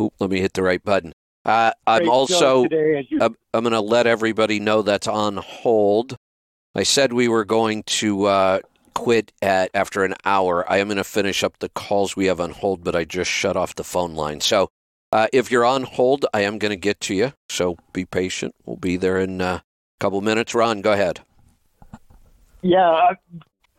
Oop, let me hit the right button. Uh, I'm also. today, you I'm, I'm going to let everybody know that's on hold. I said we were going to uh, quit at after an hour. I am going to finish up the calls we have on hold, but I just shut off the phone line. So uh, if you're on hold, I am going to get to you. So be patient. We'll be there in uh, a couple minutes. Ron, go ahead. Yeah,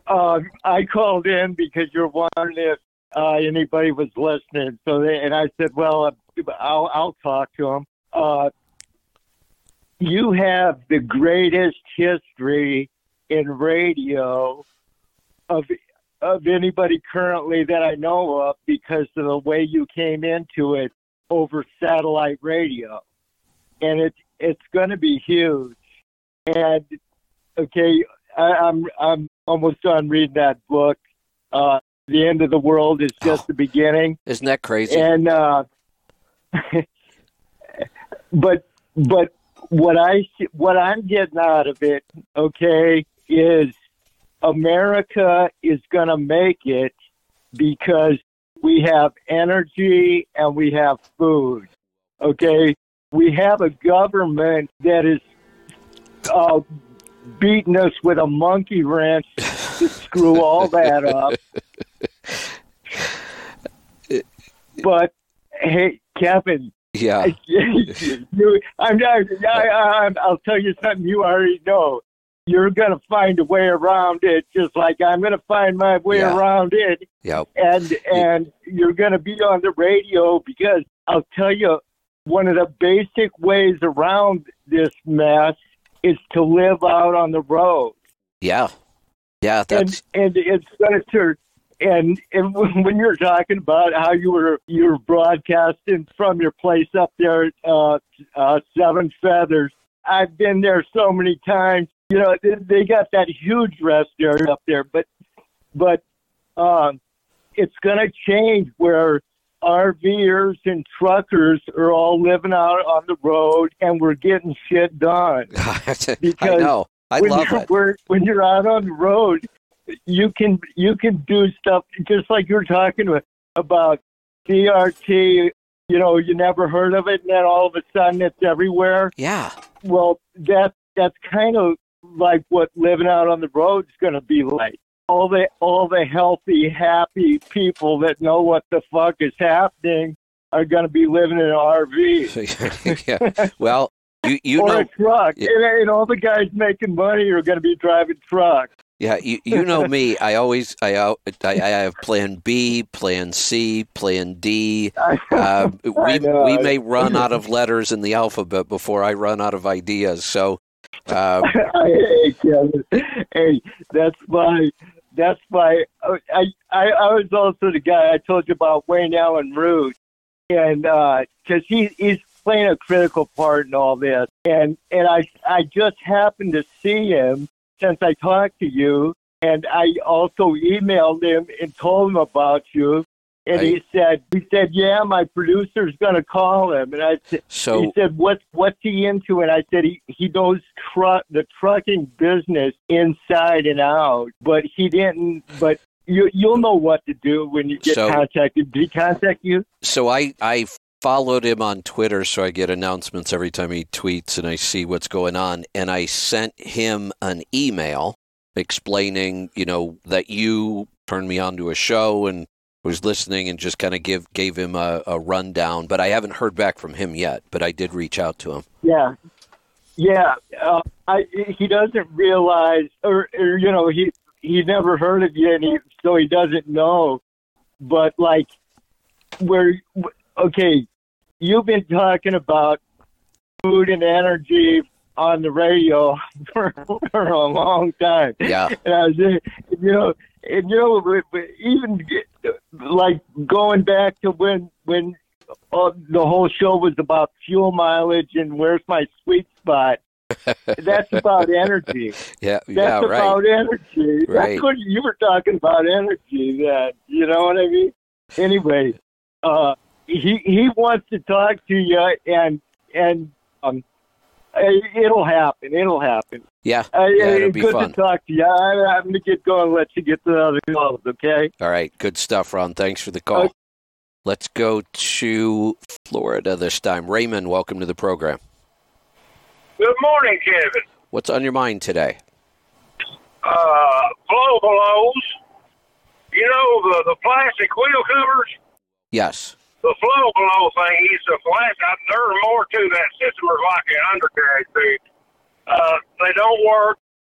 uh, I called in because you're wondering if uh, anybody was listening. So, they, and I said, well, I'll, I'll talk to him. Uh, you have the greatest history in radio of of anybody currently that I know of because of the way you came into it over satellite radio, and it's it's going to be huge. And okay, I, I'm I'm almost done reading that book. Uh, the end of the world is just Oh. the beginning, Isn't that crazy? and uh, <laughs> but but what I what I'm getting out of it, okay, is America is going to make it because we have energy and we have food. Okay, we have a government that is uh, beating us with a monkey wrench to screw all that up. <laughs> But hey, Kevin, yeah. you, I'm I, I, I'll tell you something you already know. You're going to find a way around it, just like I'm going to find my way Yeah. around it. Yep. And and you're going to be on the radio because I'll tell you, one of the basic ways around this mess is to live out on the road Yeah. Yeah. That's and and it's going to and and when you're talking about how you were you were broadcasting from your place up there, uh, uh, Seven Feathers, I've been there so many times. You know, they, they got that huge rest area up there, but but um, it's going to change where RVers and truckers are all living out on the road, and we're getting shit done. <laughs> I Because know. I when love you're, it. When you're out on the road, you can you can do stuff just like you're talking with, about DRT. You know, you never heard of it, and then all of a sudden it's everywhere. Yeah. Well, that that's kind of like what living out on the road is going to be like. All the all the healthy, happy people that know what the fuck is happening are going to be living in an <laughs> RV yeah. Well, you you <laughs> or know a truck, Yeah. and, and all the guys making money are going to be driving trucks. Yeah, you, you know me. I always I, I I have Plan B, Plan C, Plan D. <laughs> Uh, we we may run out of letters in the alphabet before I run out of ideas. So, uh, <laughs> hey, Kevin. Hey, that's my. That's my. I, I I was also the guy I told you about Wayne Allyn Root, and because he he's playing a critical part in all this, and and I I just happened to see him since I talked to you, and I also emailed him and told him about you. And he said, he said, yeah, my producer's going to call him. And I said, so he said, "What what's he into?" And I said, "He he knows truck the trucking business inside and out, but he didn't. But you you'll know what to do when you get So- contacted. Did he contact you? So I I followed him on Twitter, so I get announcements every time he tweets, and I see what's going on. And I sent him an email explaining, you know, that you turned me on to a show and was listening, and just kind of give gave him a, a rundown. But I haven't heard back from him yet. But I did reach out to him. Yeah, yeah. Uh, I he doesn't realize, or, or you know, he he never heard of you, and he, so he doesn't know. But like, where okay, you've been talking about food and energy on the radio <laughs> for, for a long time. Yeah, And I was, you know, and you know, even like going back to when when uh, the whole show was about fuel mileage and where's my sweet spot. <laughs> That's about energy. yeah, That's yeah. Right. about energy. Right. That's what you were talking about energy. That you know what I mean. Anyway, uh, he he wants to talk to you, and and um, it'll happen. It'll happen. Yeah, Uh, yeah. It'll be good fun. to talk to you. I, I'm gonna get going. Let you get to the other calls. Okay. All right, good stuff, Ron. Thanks for the call. Okay. Let's go to Florida this time. Raymond, welcome to the program. Good morning, Kevin. What's on your mind today? Uh, FlowBelows. You know the the plastic wheel covers, Yes. The flow below thing. Is the flat. uh, There's more to that system, is like an undercarriage thing. Uh, they don't work.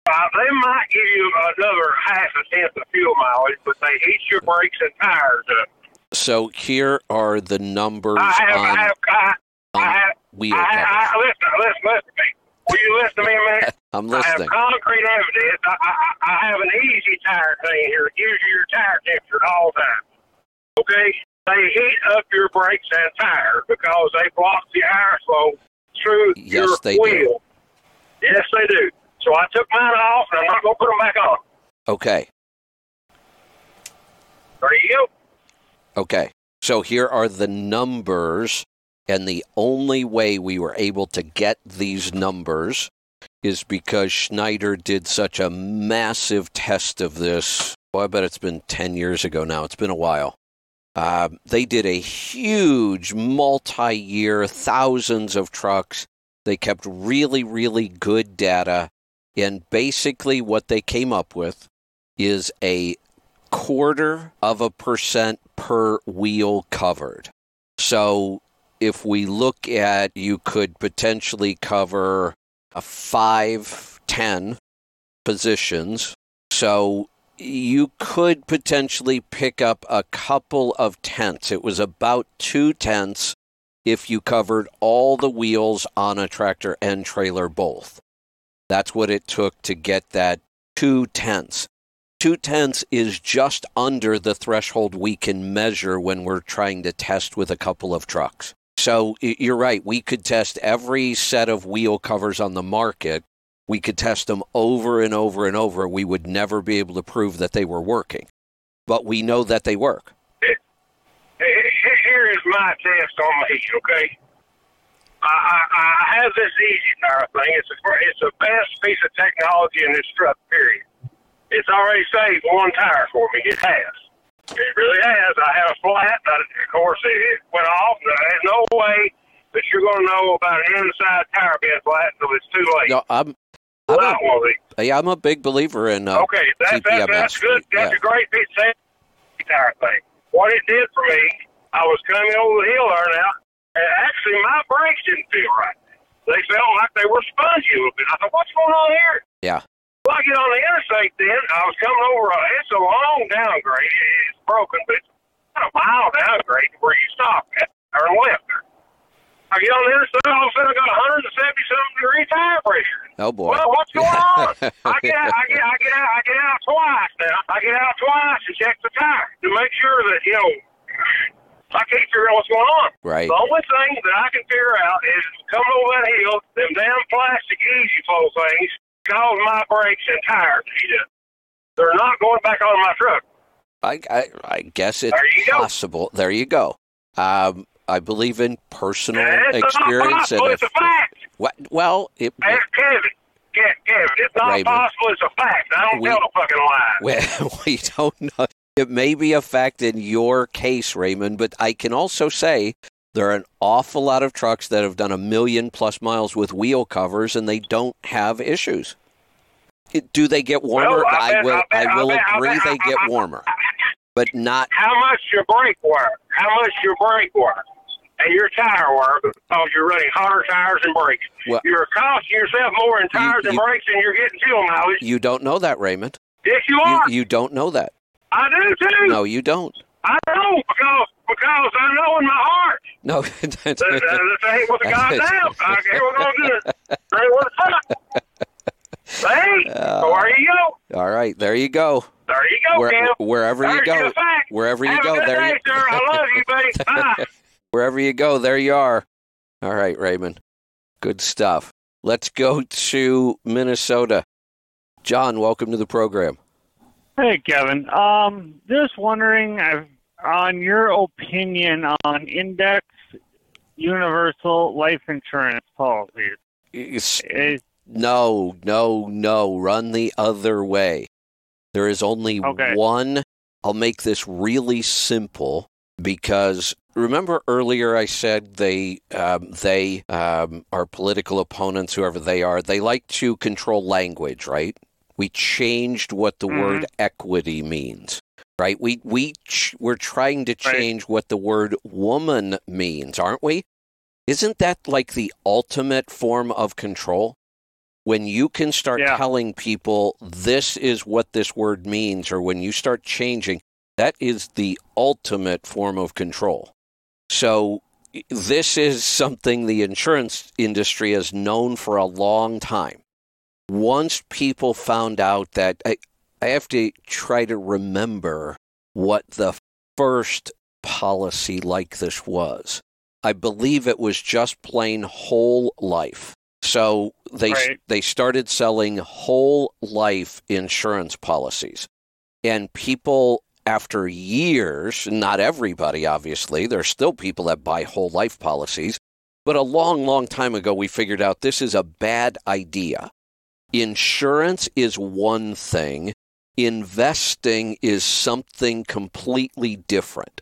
Uh, they might give you another half a tenth of fuel mileage, but they eat your brakes and tires up. So here are the numbers I have, on, I have, I, I have, wheel I. I, I, listen, listen, listen to me. Will you listen to me a minute? <laughs> I'm listening. I have concrete evidence. I, I, I I have an EEZTire thing here. It gives you your tire temperature all the time. Okay? They heat up your brakes and tires because they block the airflow through Yes, your they do. Yes, they do. So I took mine off and I'm not going to put them back on. Okay. There you go. Okay. So here are the numbers, and the only way we were able to get these numbers is because Schneider did such a massive test of this. Well, I bet it's been 10 years ago now. It's been a while. Um, they did a huge multi year, thousands of trucks. They kept really, really good data. And basically, what they came up with is a quarter of a percent per wheel covered. So if we look at you could potentially cover a 5 10 positions. So you could potentially pick up a couple of tenths. It was about two tenths if you covered all the wheels on a tractor and trailer both. That's what it took to get that two tenths two tenths is just under the threshold we can measure when we're trying to test with a couple of trucks. So you're right. We could test every set of wheel covers on the market. We could test them over and over and over. We would never be able to prove that they were working. But we know that they work. Here is my test on me, okay? I, I, I have this easy tire thing. It's, a, it's the best piece of technology in this truck, period. It's already saved one tire for me. It has. It really has. I had a flat. I, of course, it, it went off. There's no way that you're going to know about an inside tire being flat until it's too late. No, I'm, I'm, a, yeah, I'm a big believer in uh, Okay, that, that, that's good. That's Yeah. a great piece of tire thing. What it did for me, I was coming over the hill there now, and actually my brakes didn't feel right. They felt like they were spongy a little bit. I thought, what's going on here? Yeah. Well, I get on the interstate then. I was coming over. A, it's a long downgrade. It's broken, but it's not a mile downgrade where you stop at or left there. I get on the interstate. All of a sudden, I got 170 something degree tire pressure. Oh boy. Well, what's going <laughs> on? I get out, I get, I get out, I get out twice now. I get out twice and check the tire to make sure that you know. I can't figure out what's going on. Right. The only thing that I can figure out is coming over that hill, them damn plastic easy flow things cause my brakes and tires to heat up. They're not going back on my truck. I, I, I guess it's There you go. possible. There you go. Um, I believe in personal it's experience. and It's a if- fact. What, well, it, Ask Kevin. Ke- Kevin, it's not Raymond. possible. It's a fact. I don't We- tell the fucking lie. we, <laughs> we don't know. It may be a fact in your case, Raymond, but I can also say there are an awful lot of trucks that have done a million plus miles with wheel covers and they don't have issues. Do they get warmer? Well, I I bet- will. I bet- I will I bet- agree they get warmer, but not. How much your brake work? How much your brake work? And your tire work because you're running hotter tires and brakes. Well- you're costing yourself more in tires you- and brakes than you're getting fuel mileage. You don't know that, Raymond. yes, you You, are. you don't know that. I do too. No, you don't. I know because because I know in my heart No. <laughs> that ain't what the out. I here we're gonna do it. That ain't what the fuck. Hey, Uh, so there you go. All right, there you go. There you go, Where, wherever you go, wherever you Have go, a good there day, you, sir. I love you, buddy. <laughs> Bye. Wherever you go, there you are. All right, Raymond. Good stuff. Let's go to Minnesota. John, welcome to the program. Hey, Kevin. Um, just wondering uh, on your opinion on index universal life insurance policies. It's- Is, No, no, no. Run the other way. There is only Okay. one. I'll make this really simple because remember earlier I said they um, they um, our political opponents, whoever they are, they like to control language, right? We changed what the Mhm. word equity means, right? We we ch- we're trying to Right. change what the word woman means, aren't we? Isn't that like the ultimate form of control? When you can start Yeah. telling people this is what this word means, or when you start changing, that is the ultimate form of control. So, this is something the insurance industry has known for a long time. Once people found out that, I, I have to try to remember what the first policy like this was. I believe it was just plain whole life. So they Right. they started selling whole life insurance policies. And people after years, not everybody obviously, there's still people that buy whole life policies, but a long long time ago we figured out this is a bad idea. Insurance is one thing, investing is something completely different.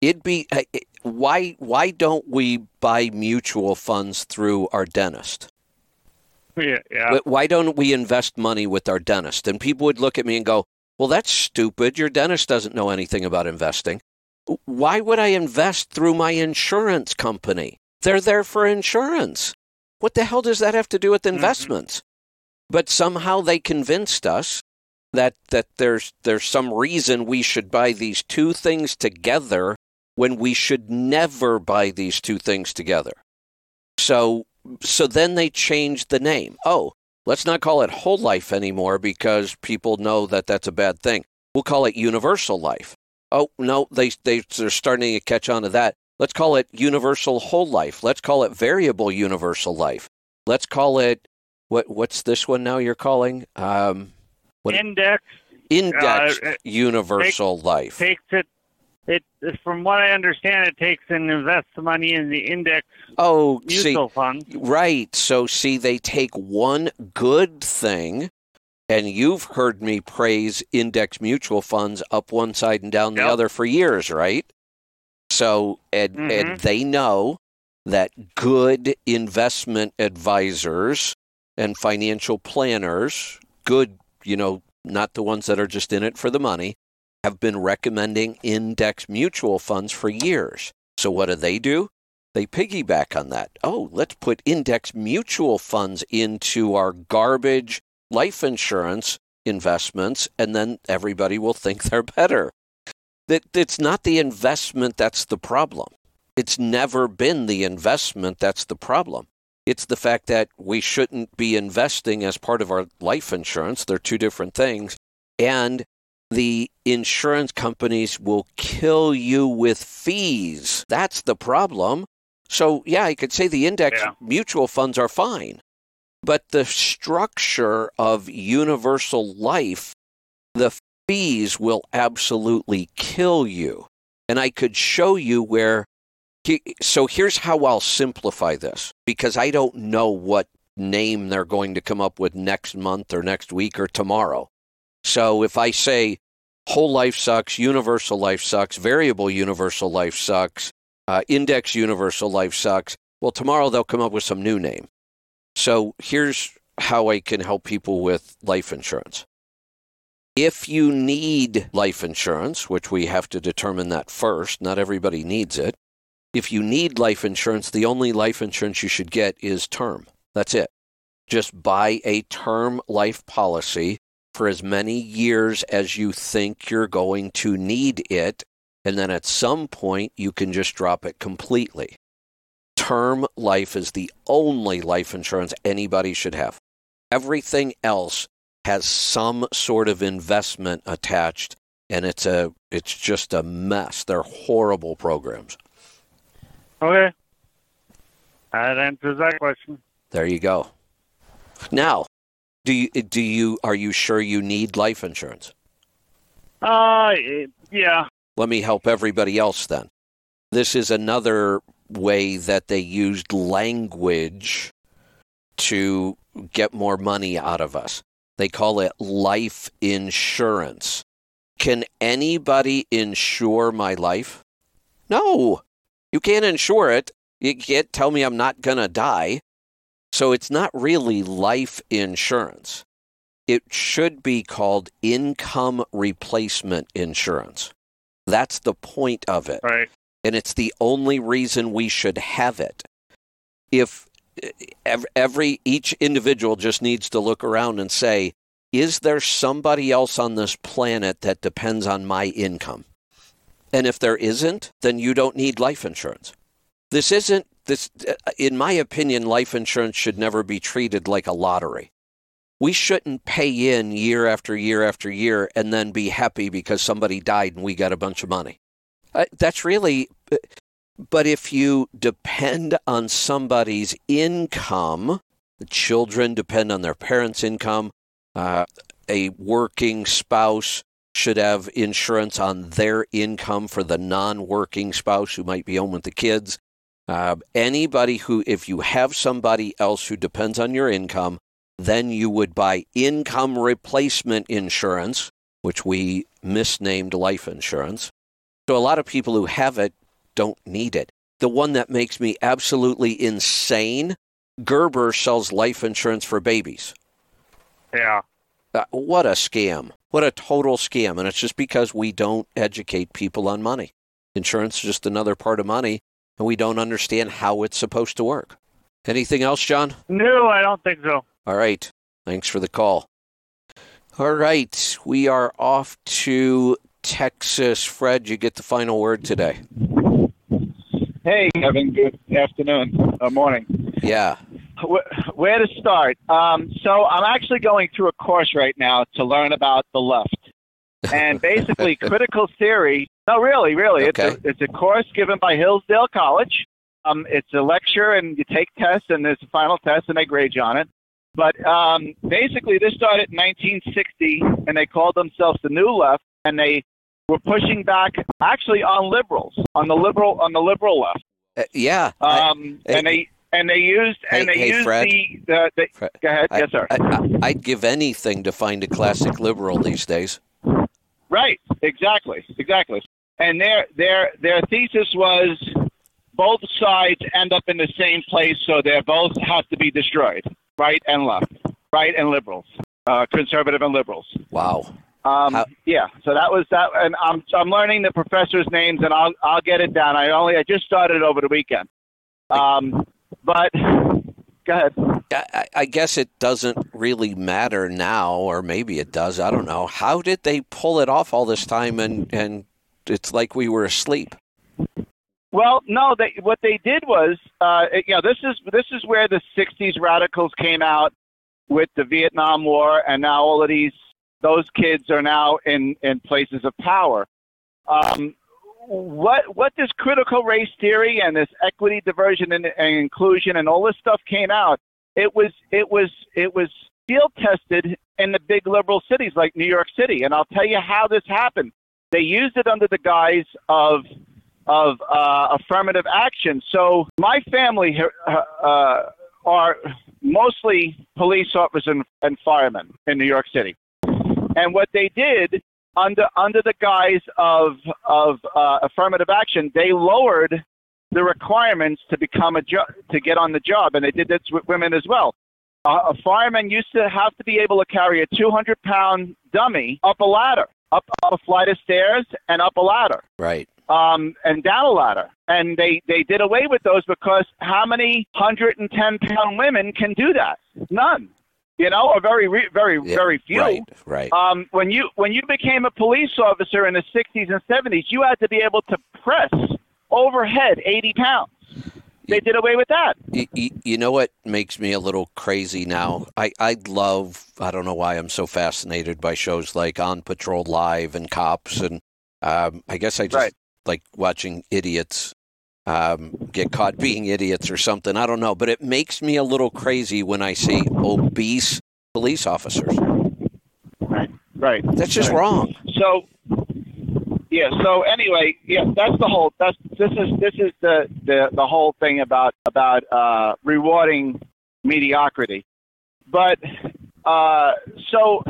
It'd be uh, why why don't we buy mutual funds through our dentist? yeah, yeah. Why don't we invest money with our dentist? And people would look at me and go, "Well, that's stupid. Your dentist doesn't know anything about investing." Why would I invest through my insurance company? They're there for insurance. What the hell does that have to do with mm-hmm. investments? But somehow they convinced us that that there's there's some reason we should buy these two things together when we should never buy these two things together. So so then they changed the name. Oh, let's not call it whole life anymore because people know that that's a bad thing. We'll call it universal life. Oh, no, they, they, they're starting to catch on to that. Let's call it universal whole life. Let's call it variable universal life. Let's call it, what, what's this one now you're calling? Um, what- Index index uh, universal life. takes it. It, from what I understand, it takes and invests the money in the index oh, see, mutual fund. Right. So, see, they take one good thing, and you've heard me praise index mutual funds up one side and down the Yep. other for years, right? So, and, and Mhm. they know that good investment advisors and financial planners, good, you know, not the ones that are just in it for the money, have been recommending index mutual funds for years. So, what do they do? they piggyback on that. Oh, let's put index mutual funds into our garbage life insurance investments, and then everybody will think <laughs> they're better. That it's not the investment that's the problem. It's never been the investment that's the problem. It's the fact that we shouldn't be investing as part of our life insurance. They're two different things. And the insurance companies will kill you with fees. That's the problem. So, yeah, I could say the index Yeah. mutual funds are fine. But the structure of universal life, the fees will absolutely kill you. And I could show you where. he- So here's how I'll simplify this because I don't know what name they're going to come up with next month or next week or tomorrow. So if I say whole life sucks, universal life sucks, variable universal life sucks, uh, index universal life sucks. Well, tomorrow they'll come up with some new name. So here's how I can help people with life insurance. If you need life insurance, which we have to determine that first, not everybody needs it. If you need life insurance, the only life insurance you should get is term. That's it. Just buy a term life policy for as many years as you think you're going to need it. And then at some point, you can just drop it completely. Term life is the only life insurance anybody should have. Everything else has some sort of investment attached and it's a it's just a mess. They're horrible programs. Okay. That answers that question. There you go. Now, do you do you are you sure you need life insurance? Uh, yeah. Let me help everybody else then. This is another way that they used language to get more money out of us. They call it life insurance. Can anybody insure my life? No. You can't insure it. You can't tell me I'm not going to die. So it's not really life insurance. It should be called income replacement insurance. That's the point of it. Right. And it's the only reason we should have it. If every each individual just needs to look around and say, is there somebody else on this planet that depends on my income? And if there isn't, then you don't need life insurance. This isn't this in my opinion life insurance should never be treated like a lottery. We shouldn't pay in year after year after year and then be happy because somebody died and we got a bunch of money. Uh, that's really but if you depend on somebody's income, the children depend on their parents' income, uh, a working spouse should have insurance on their income for the non working spouse who might be home with the kids. Uh, anybody who, if you have somebody else who depends on your income, then you would buy income replacement insurance, which we misnamed life insurance. So a lot of people who have it don't need it. The one that makes me absolutely insane Gerber sells life insurance for babies. Yeah. Uh, what a scam. What a total scam. And it's just because we don't educate people on money. Insurance is just another part of money, and we don't understand how it's supposed to work. Anything else, John? No, I don't think so. All right. Thanks for the call. All right. We are off to Texas. Fred, you get the final word today. Hey, Kevin. Good afternoon, uh, morning. Yeah. Where to start? Um, so I'm actually going through a course right now to learn about the left, and basically <laughs> critical theory. No, really, really, Okay. it's a, it's a course given by Hillsdale College. Um, it's a lecture, and you take tests, and there's a final test, and they grade you on it. But um, basically, this started in 1960, and they called themselves the New Left, and they were pushing back actually on liberals, on the liberal, on the liberal left. Uh, yeah. I- Um, and they and they used and Hey- they hey, used Fred. the, the, the Fred, go ahead, I- yes sir. I, I, I'd give anything to find a classic liberal these days. Right, exactly, exactly. And their their their thesis was both sides end up in the same place, so they both have to be destroyed, right and left, right and liberals, uh, conservative and liberals. Wow. Um, How- yeah, so that was that, and I'm I'm learning the professors' names, and I'll I'll get it down. I only I just started over the weekend, um, but go ahead. I, I- guess it doesn't really matter now, or maybe it does. I don't know. How did they pull it off all this time and, and it's like we were asleep? Well, no. They, what they did was, uh, you know, this is this is where the '60s radicals came out with the Vietnam War, and now all of these those kids are now in in places of power. Um, what what this critical race theory and this equity, diversion, and, and inclusion, and all this stuff came out. It was it was it was field tested in the big liberal cities like New York City, and I'll tell you how this happened. They used it under the guise of of uh, affirmative action. So my family uh, uh, are mostly police officers and, and firemen in New York City. And what they did under under the guise of of uh, affirmative action, they lowered the requirements to become a jo- to get on the job, and they did this with women as well. Uh, a fireman used to have to be able to carry a 200 pound dummy up a ladder, up, up a flight of stairs, and up a ladder Right. um, and down a ladder. And they, they did away with those because how many 110 pound women can do that? None. You know, or very, re- very, Yeah, very few. Right. Right. Um, when you when you became a police officer in the 60s and 70s, you had to be able to press overhead 80 pounds. They did away with that. Y- y- you know what makes me a little crazy now? I, I love, I don't know why I'm so fascinated by shows like On Patrol Live and Cops. And um, I guess I just Right. like watching idiots um, get caught being idiots or something. I don't know. But it makes me a little crazy when I see obese police officers. Right. Right. That's just wrong. So, yeah. So anyway, yeah, that's the whole. That's this is this is the the the whole thing about about uh, rewarding mediocrity. But uh, so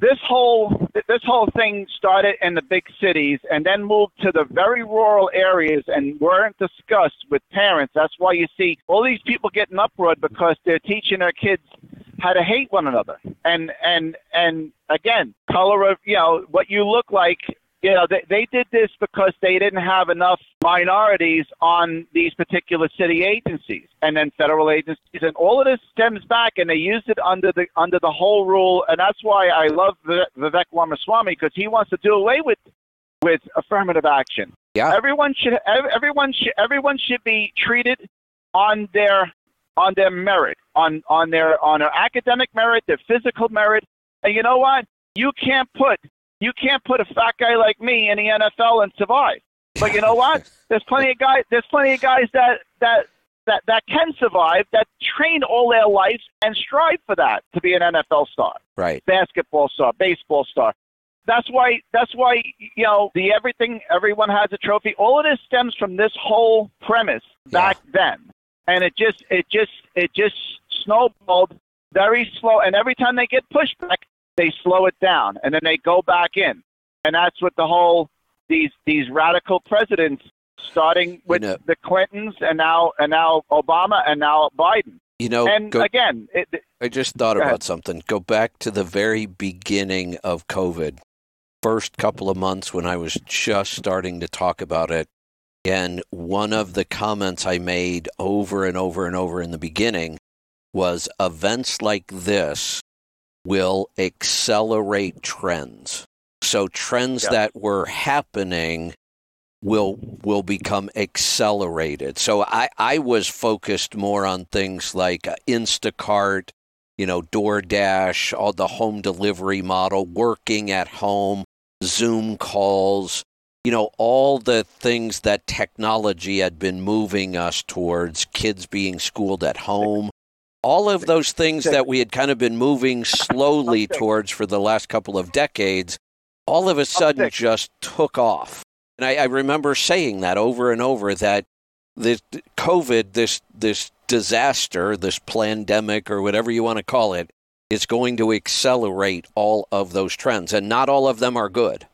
this whole this whole thing started in the big cities and then moved to the very rural areas and weren't discussed with parents. That's why you see all these people getting uproared because they're teaching their kids how to hate one another. And and and again, color of you know what you look like. You know they they did this because they didn't have enough minorities on these particular city agencies and then federal agencies, and all of this stems back, and they used it under the under the whole rule, and that's why I love Vivek Ramaswamy because he wants to do away with with affirmative action. Yeah. Everyone should everyone should everyone should be treated on their on their merit, on on their on their academic merit, their physical merit. And you know what? You can't put you can't put a fat guy like me in the NFL and survive. But you know <laughs> what? There's plenty of guys there's plenty of guys that that that that can survive, that train all their lives and strive for that to be an NFL star Right. basketball star, baseball star. That's why. That's why you know the everything. Everyone has a trophy. All of this stems from this whole premise back then, and it just, it just, it just snowballed very slow. And every time they get pushed back, they slow it down, and then they go back in. And that's what the whole these these radical presidents, starting with know- the Clintons, and now and now Obama, and now Biden. You know, and go- again, it, I just thought about something. Go back to the very beginning of COVID, first couple of months when I was just starting to talk about it. And one of the comments I made over and over and over in the beginning was events like this will accelerate trends. So trends Yeah. that were happening will will become accelerated. So I I was focused more on things like uh, Instacart, you know, DoorDash, all the home delivery model, working at home, Zoom calls, you know, all the things that technology had been moving us towards, kids being schooled at home. All of those things that we had kind of been moving slowly towards for the last couple of decades, all of a sudden sick. just took off. And I, I remember saying that over and over that this COVID, this this disaster, this pandemic, or whatever you want to call it, is going to accelerate all of those trends, and not all of them are good.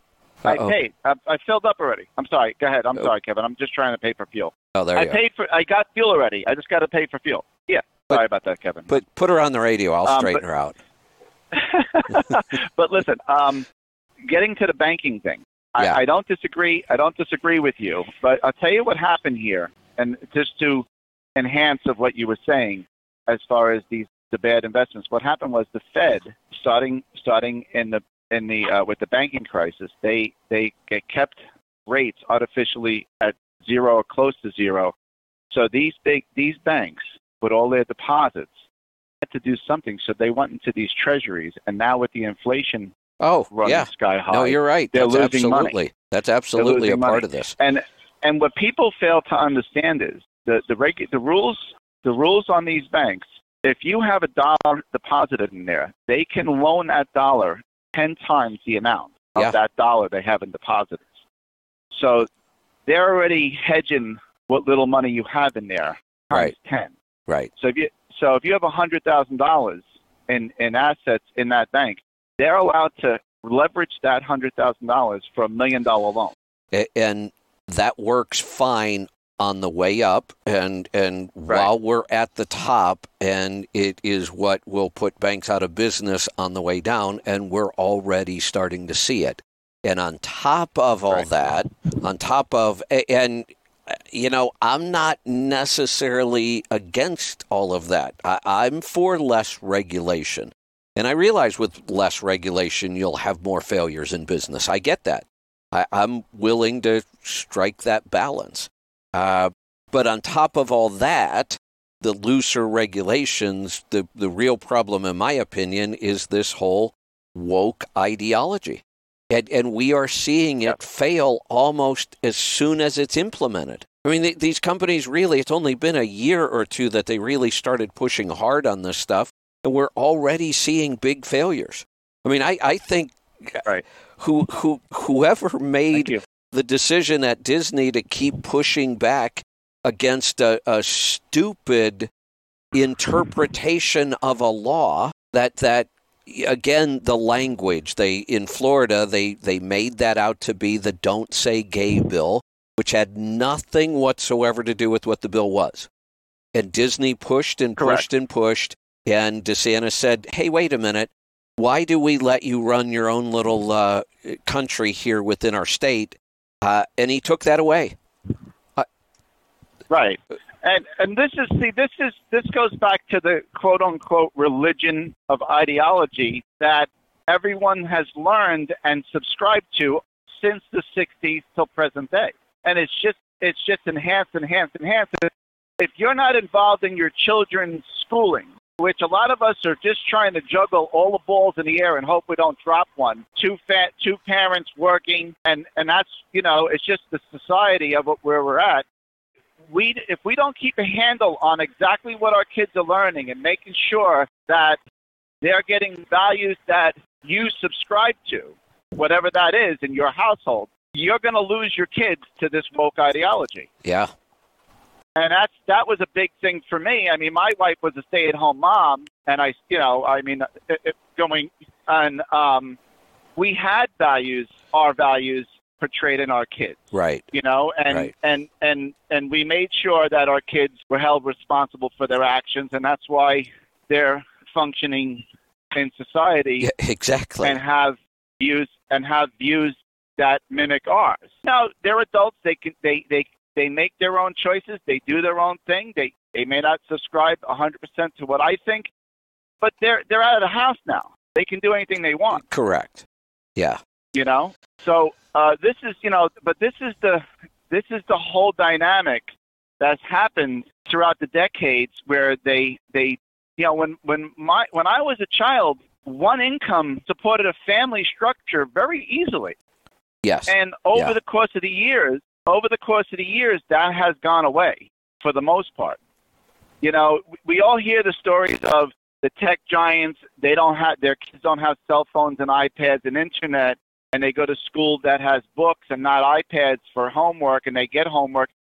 I Uh-oh. paid. I, I filled up already. I'm sorry. Go ahead. I'm Oh. sorry, Kevin. I'm just trying to pay for fuel. Oh, there I you go. paid for. I got fuel already. I just got to pay for fuel. Yeah. Sorry about that, Kevin. Put put her on the radio. I'll Um, straighten but- her out. <laughs> but listen, um, getting to the banking thing, Yeah. I, I don't disagree. I don't disagree with you, but I'll tell you what happened here, and just to enhance of what you were saying, as far as these the bad investments, what happened was the Fed starting starting in the in the uh, with the banking crisis, they they kept rates artificially at zero or close to zero. So these big these banks with all their deposits had to do something. So they went into these treasuries, and now with the inflation Oh, running yeah. sky high, No, you're right. they're That's losing money. absolutely. That's absolutely a part money. of this. and and what people fail to understand is the the regu- the rules the rules on these banks. If you have a dollar deposited in there, they can loan that dollar ten times the amount of Yeah. that dollar they have in deposits. So they're already hedging what little money you have in there times Right. ten. Right. So if you so if you have a hundred thousand dollars in in assets in that bank, they're allowed to leverage that hundred thousand dollars for a million dollar loan. And that works fine on the way up and and Right. while we're at the top and it is what will put banks out of business on the way down and we're already starting to see it and on top of all Right. that on top of and you know i'm not necessarily against all of that I, i'm for less regulation and i realize with less regulation you'll have more failures in business i get that I, I'm willing to strike that balance. Uh, but on top of all that, the looser regulations, the, the real problem, in my opinion, is this whole woke ideology. And, and we are seeing it fail almost as soon as it's implemented. I mean, th- these companies really, it's only been a year or two that they really started pushing hard on this stuff, and we're already seeing big failures. I mean, I, I think uh, Right. who, who, whoever made the decision at Disney to keep pushing back against a, a stupid interpretation of a law that that again the language they in Florida they they made that out to be the don't say gay bill which had nothing whatsoever to do with what the bill was and Disney pushed and Correct. pushed and pushed and DeSantis said hey wait a minute why do we let you run your own little uh, country here within our state uh, and he took that away. Right. And and this is see this is this goes back to the quote unquote religion of ideology that everyone has learned and subscribed to since the 60s till present day. And it's just it's just enhanced enhanced enhanced. If you're not involved in your children's schooling, which a lot of us are just trying to juggle all the balls in the air and hope we don't drop one. Two fat, two parents working, and and that's you know it's just the society of it where we're at we if we don't keep a handle on exactly what our kids are learning and making sure that they're getting values that you subscribe to, whatever that is in your household, you're going to lose your kids to this woke ideology. Yeah, And that's that was a big thing for me. I mean, my wife was a stay-at-home mom, and I, you know, I mean, it, it, going and um, we had values, our values portrayed in our kids right. you know and Right. and and and we made sure that our kids were held responsible for their actions and that's why they're functioning in society Yeah, exactly. and have views and have views that mimic ours now they're adults they can they they they make their own choices they do their own thing they they may not subscribe 100% to what i think but they're they're out of the house now they can do anything they want Correct. Yeah. You know? So uh, this is you know but this is the this is the whole dynamic that's happened throughout the decades where they they you know when when my when i was a child one income supported a family structure very easily. Yes. and over Yeah. the course of the years over the course of the years that has gone away for the most part. You know we all hear the stories of the tech giants. They don't have their kids don't have cell phones and ipads and internet and they go to school that has books and not ipads for homework and they get homework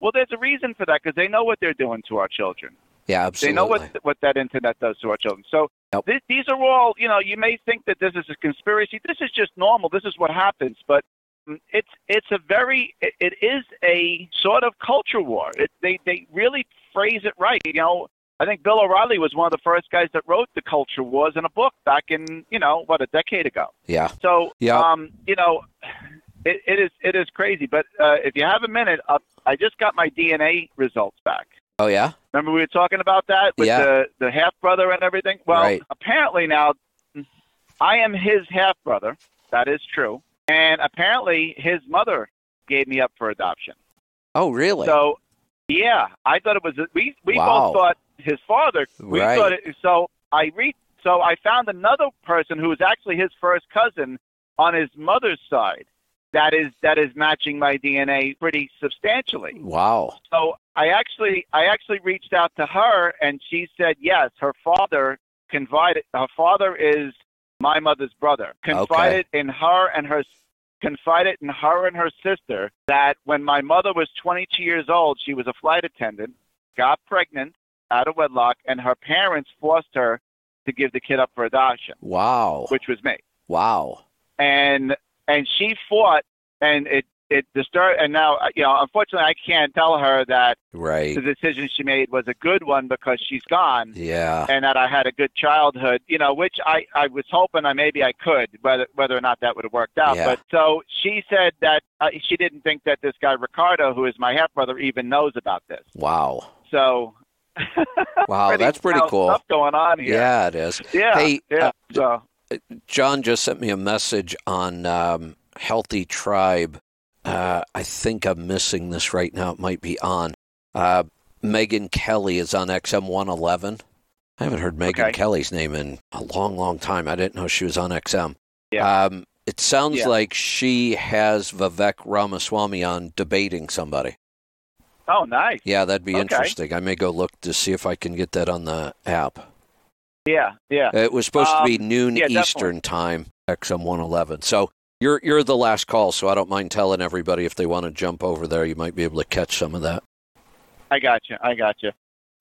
well there's a reason for that because they know what they're doing to our children yeah. Absolutely. they know what what that internet does to our children. So Yep. th- these are all, you know, you may think that this is a conspiracy. This is just normal. This is what happens. But mm, it's it's a very it, it is a sort of culture war. It, they they really phrase it right. You know, I think Bill O'Reilly was one of the first guys that wrote the culture wars in a book back in you know what a decade ago. yeah. So, Yeah. um, you know, it, it is it is crazy. But uh, if you have a minute, uh, I just got my DNA results back. Oh yeah. Remember we were talking about that with Yeah. the the half brother and everything. Well, Right. apparently now, I am his half brother. That is true. And apparently his mother gave me up for adoption. Oh really? So, yeah, I thought it was we we Wow. both thought his father. We Right. thought it. So I re so I found another person who was actually his first cousin on his mother's side. That is that is matching my DNA pretty substantially. wow. So I actually I actually reached out to her and she said yes, her father confided her father is my mother's brother. Confided in her and her confided in her and her sister that when my mother was 22 years old, she was a flight attendant, got pregnant out of wedlock and her parents forced her to give the kid up for adoption, Wow. which was me. Wow. and and she fought, and it it disturbed. And now, you know, unfortunately, I can't tell her that Right. the decision she made was a good one because she's gone, Yeah. and that I had a good childhood. You know, which I I was hoping I maybe I could, whether whether or not that would have worked out. Yeah. But so she said that uh, she didn't think that this guy Ricardo, who is my half brother, even knows about this. Wow. So. <laughs> Wow, that's pretty cool. Stuff going on here. Yeah, it is. Yeah. Hey, yeah. uh, so John just sent me a message on um, Healthy Tribe. Uh, I think I'm missing this right now. It might be on. Uh, Megyn Kelly is on XM 111. I haven't heard Megyn Okay. Kelly's name in a long, long time. I didn't know she was on XM. Yeah. Um, it sounds Yeah. like she has Vivek Ramaswamy on debating somebody. Oh, nice. Yeah, that'd be Okay. interesting. I may go look to see if I can get that on the app. Yeah, yeah. It was supposed to be Um, noon yeah, Eastern time, XM 111. So you're you're the last call, so I don't mind telling everybody if they want to jump over there, you might be able to catch some of that. I got you. I got you.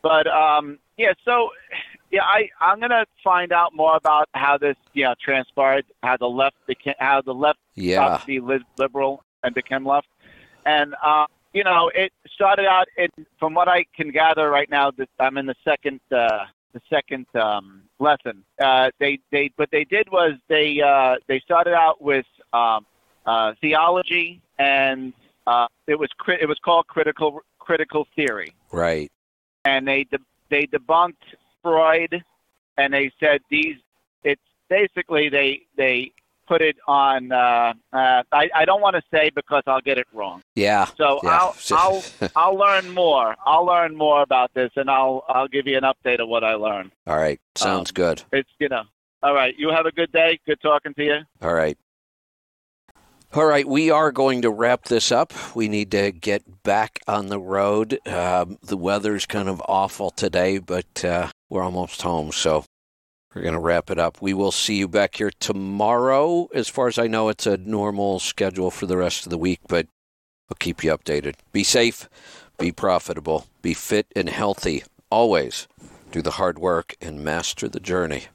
But um, yeah. So yeah, I I'm gonna find out more about how this you know transpired, how the left became, how the left Yeah. stopped to be liberal and became left, and uh, you know it started out. In, from what I can gather right now, that I'm in the second uh, the second um, lesson. Uh, they they what they did was they uh, they started out with um, uh, theology and uh, it was cri- it was called critical critical theory Right. and they de- they debunked Freud, and they said these. It's basically they they put it on. Uh, uh, I I don't want to say because I'll get it wrong. Yeah. So Yeah. I'll <laughs> I'll I'll learn more. I'll learn more about this, and I'll I'll give you an update of what I learned. All right. Sounds Um, good. It's you know. All right. You have a good day. Good talking to you. All right. All right, we are going to wrap this up. We need to get back on the road. Um, the weather's kind of awful today, but uh, we're almost home, so we're going to wrap it up. We will see you back here tomorrow. As far as I know, it's a normal schedule for the rest of the week, but we'll keep you updated. Be safe, be profitable, be fit and healthy. Always do the hard work and master the journey.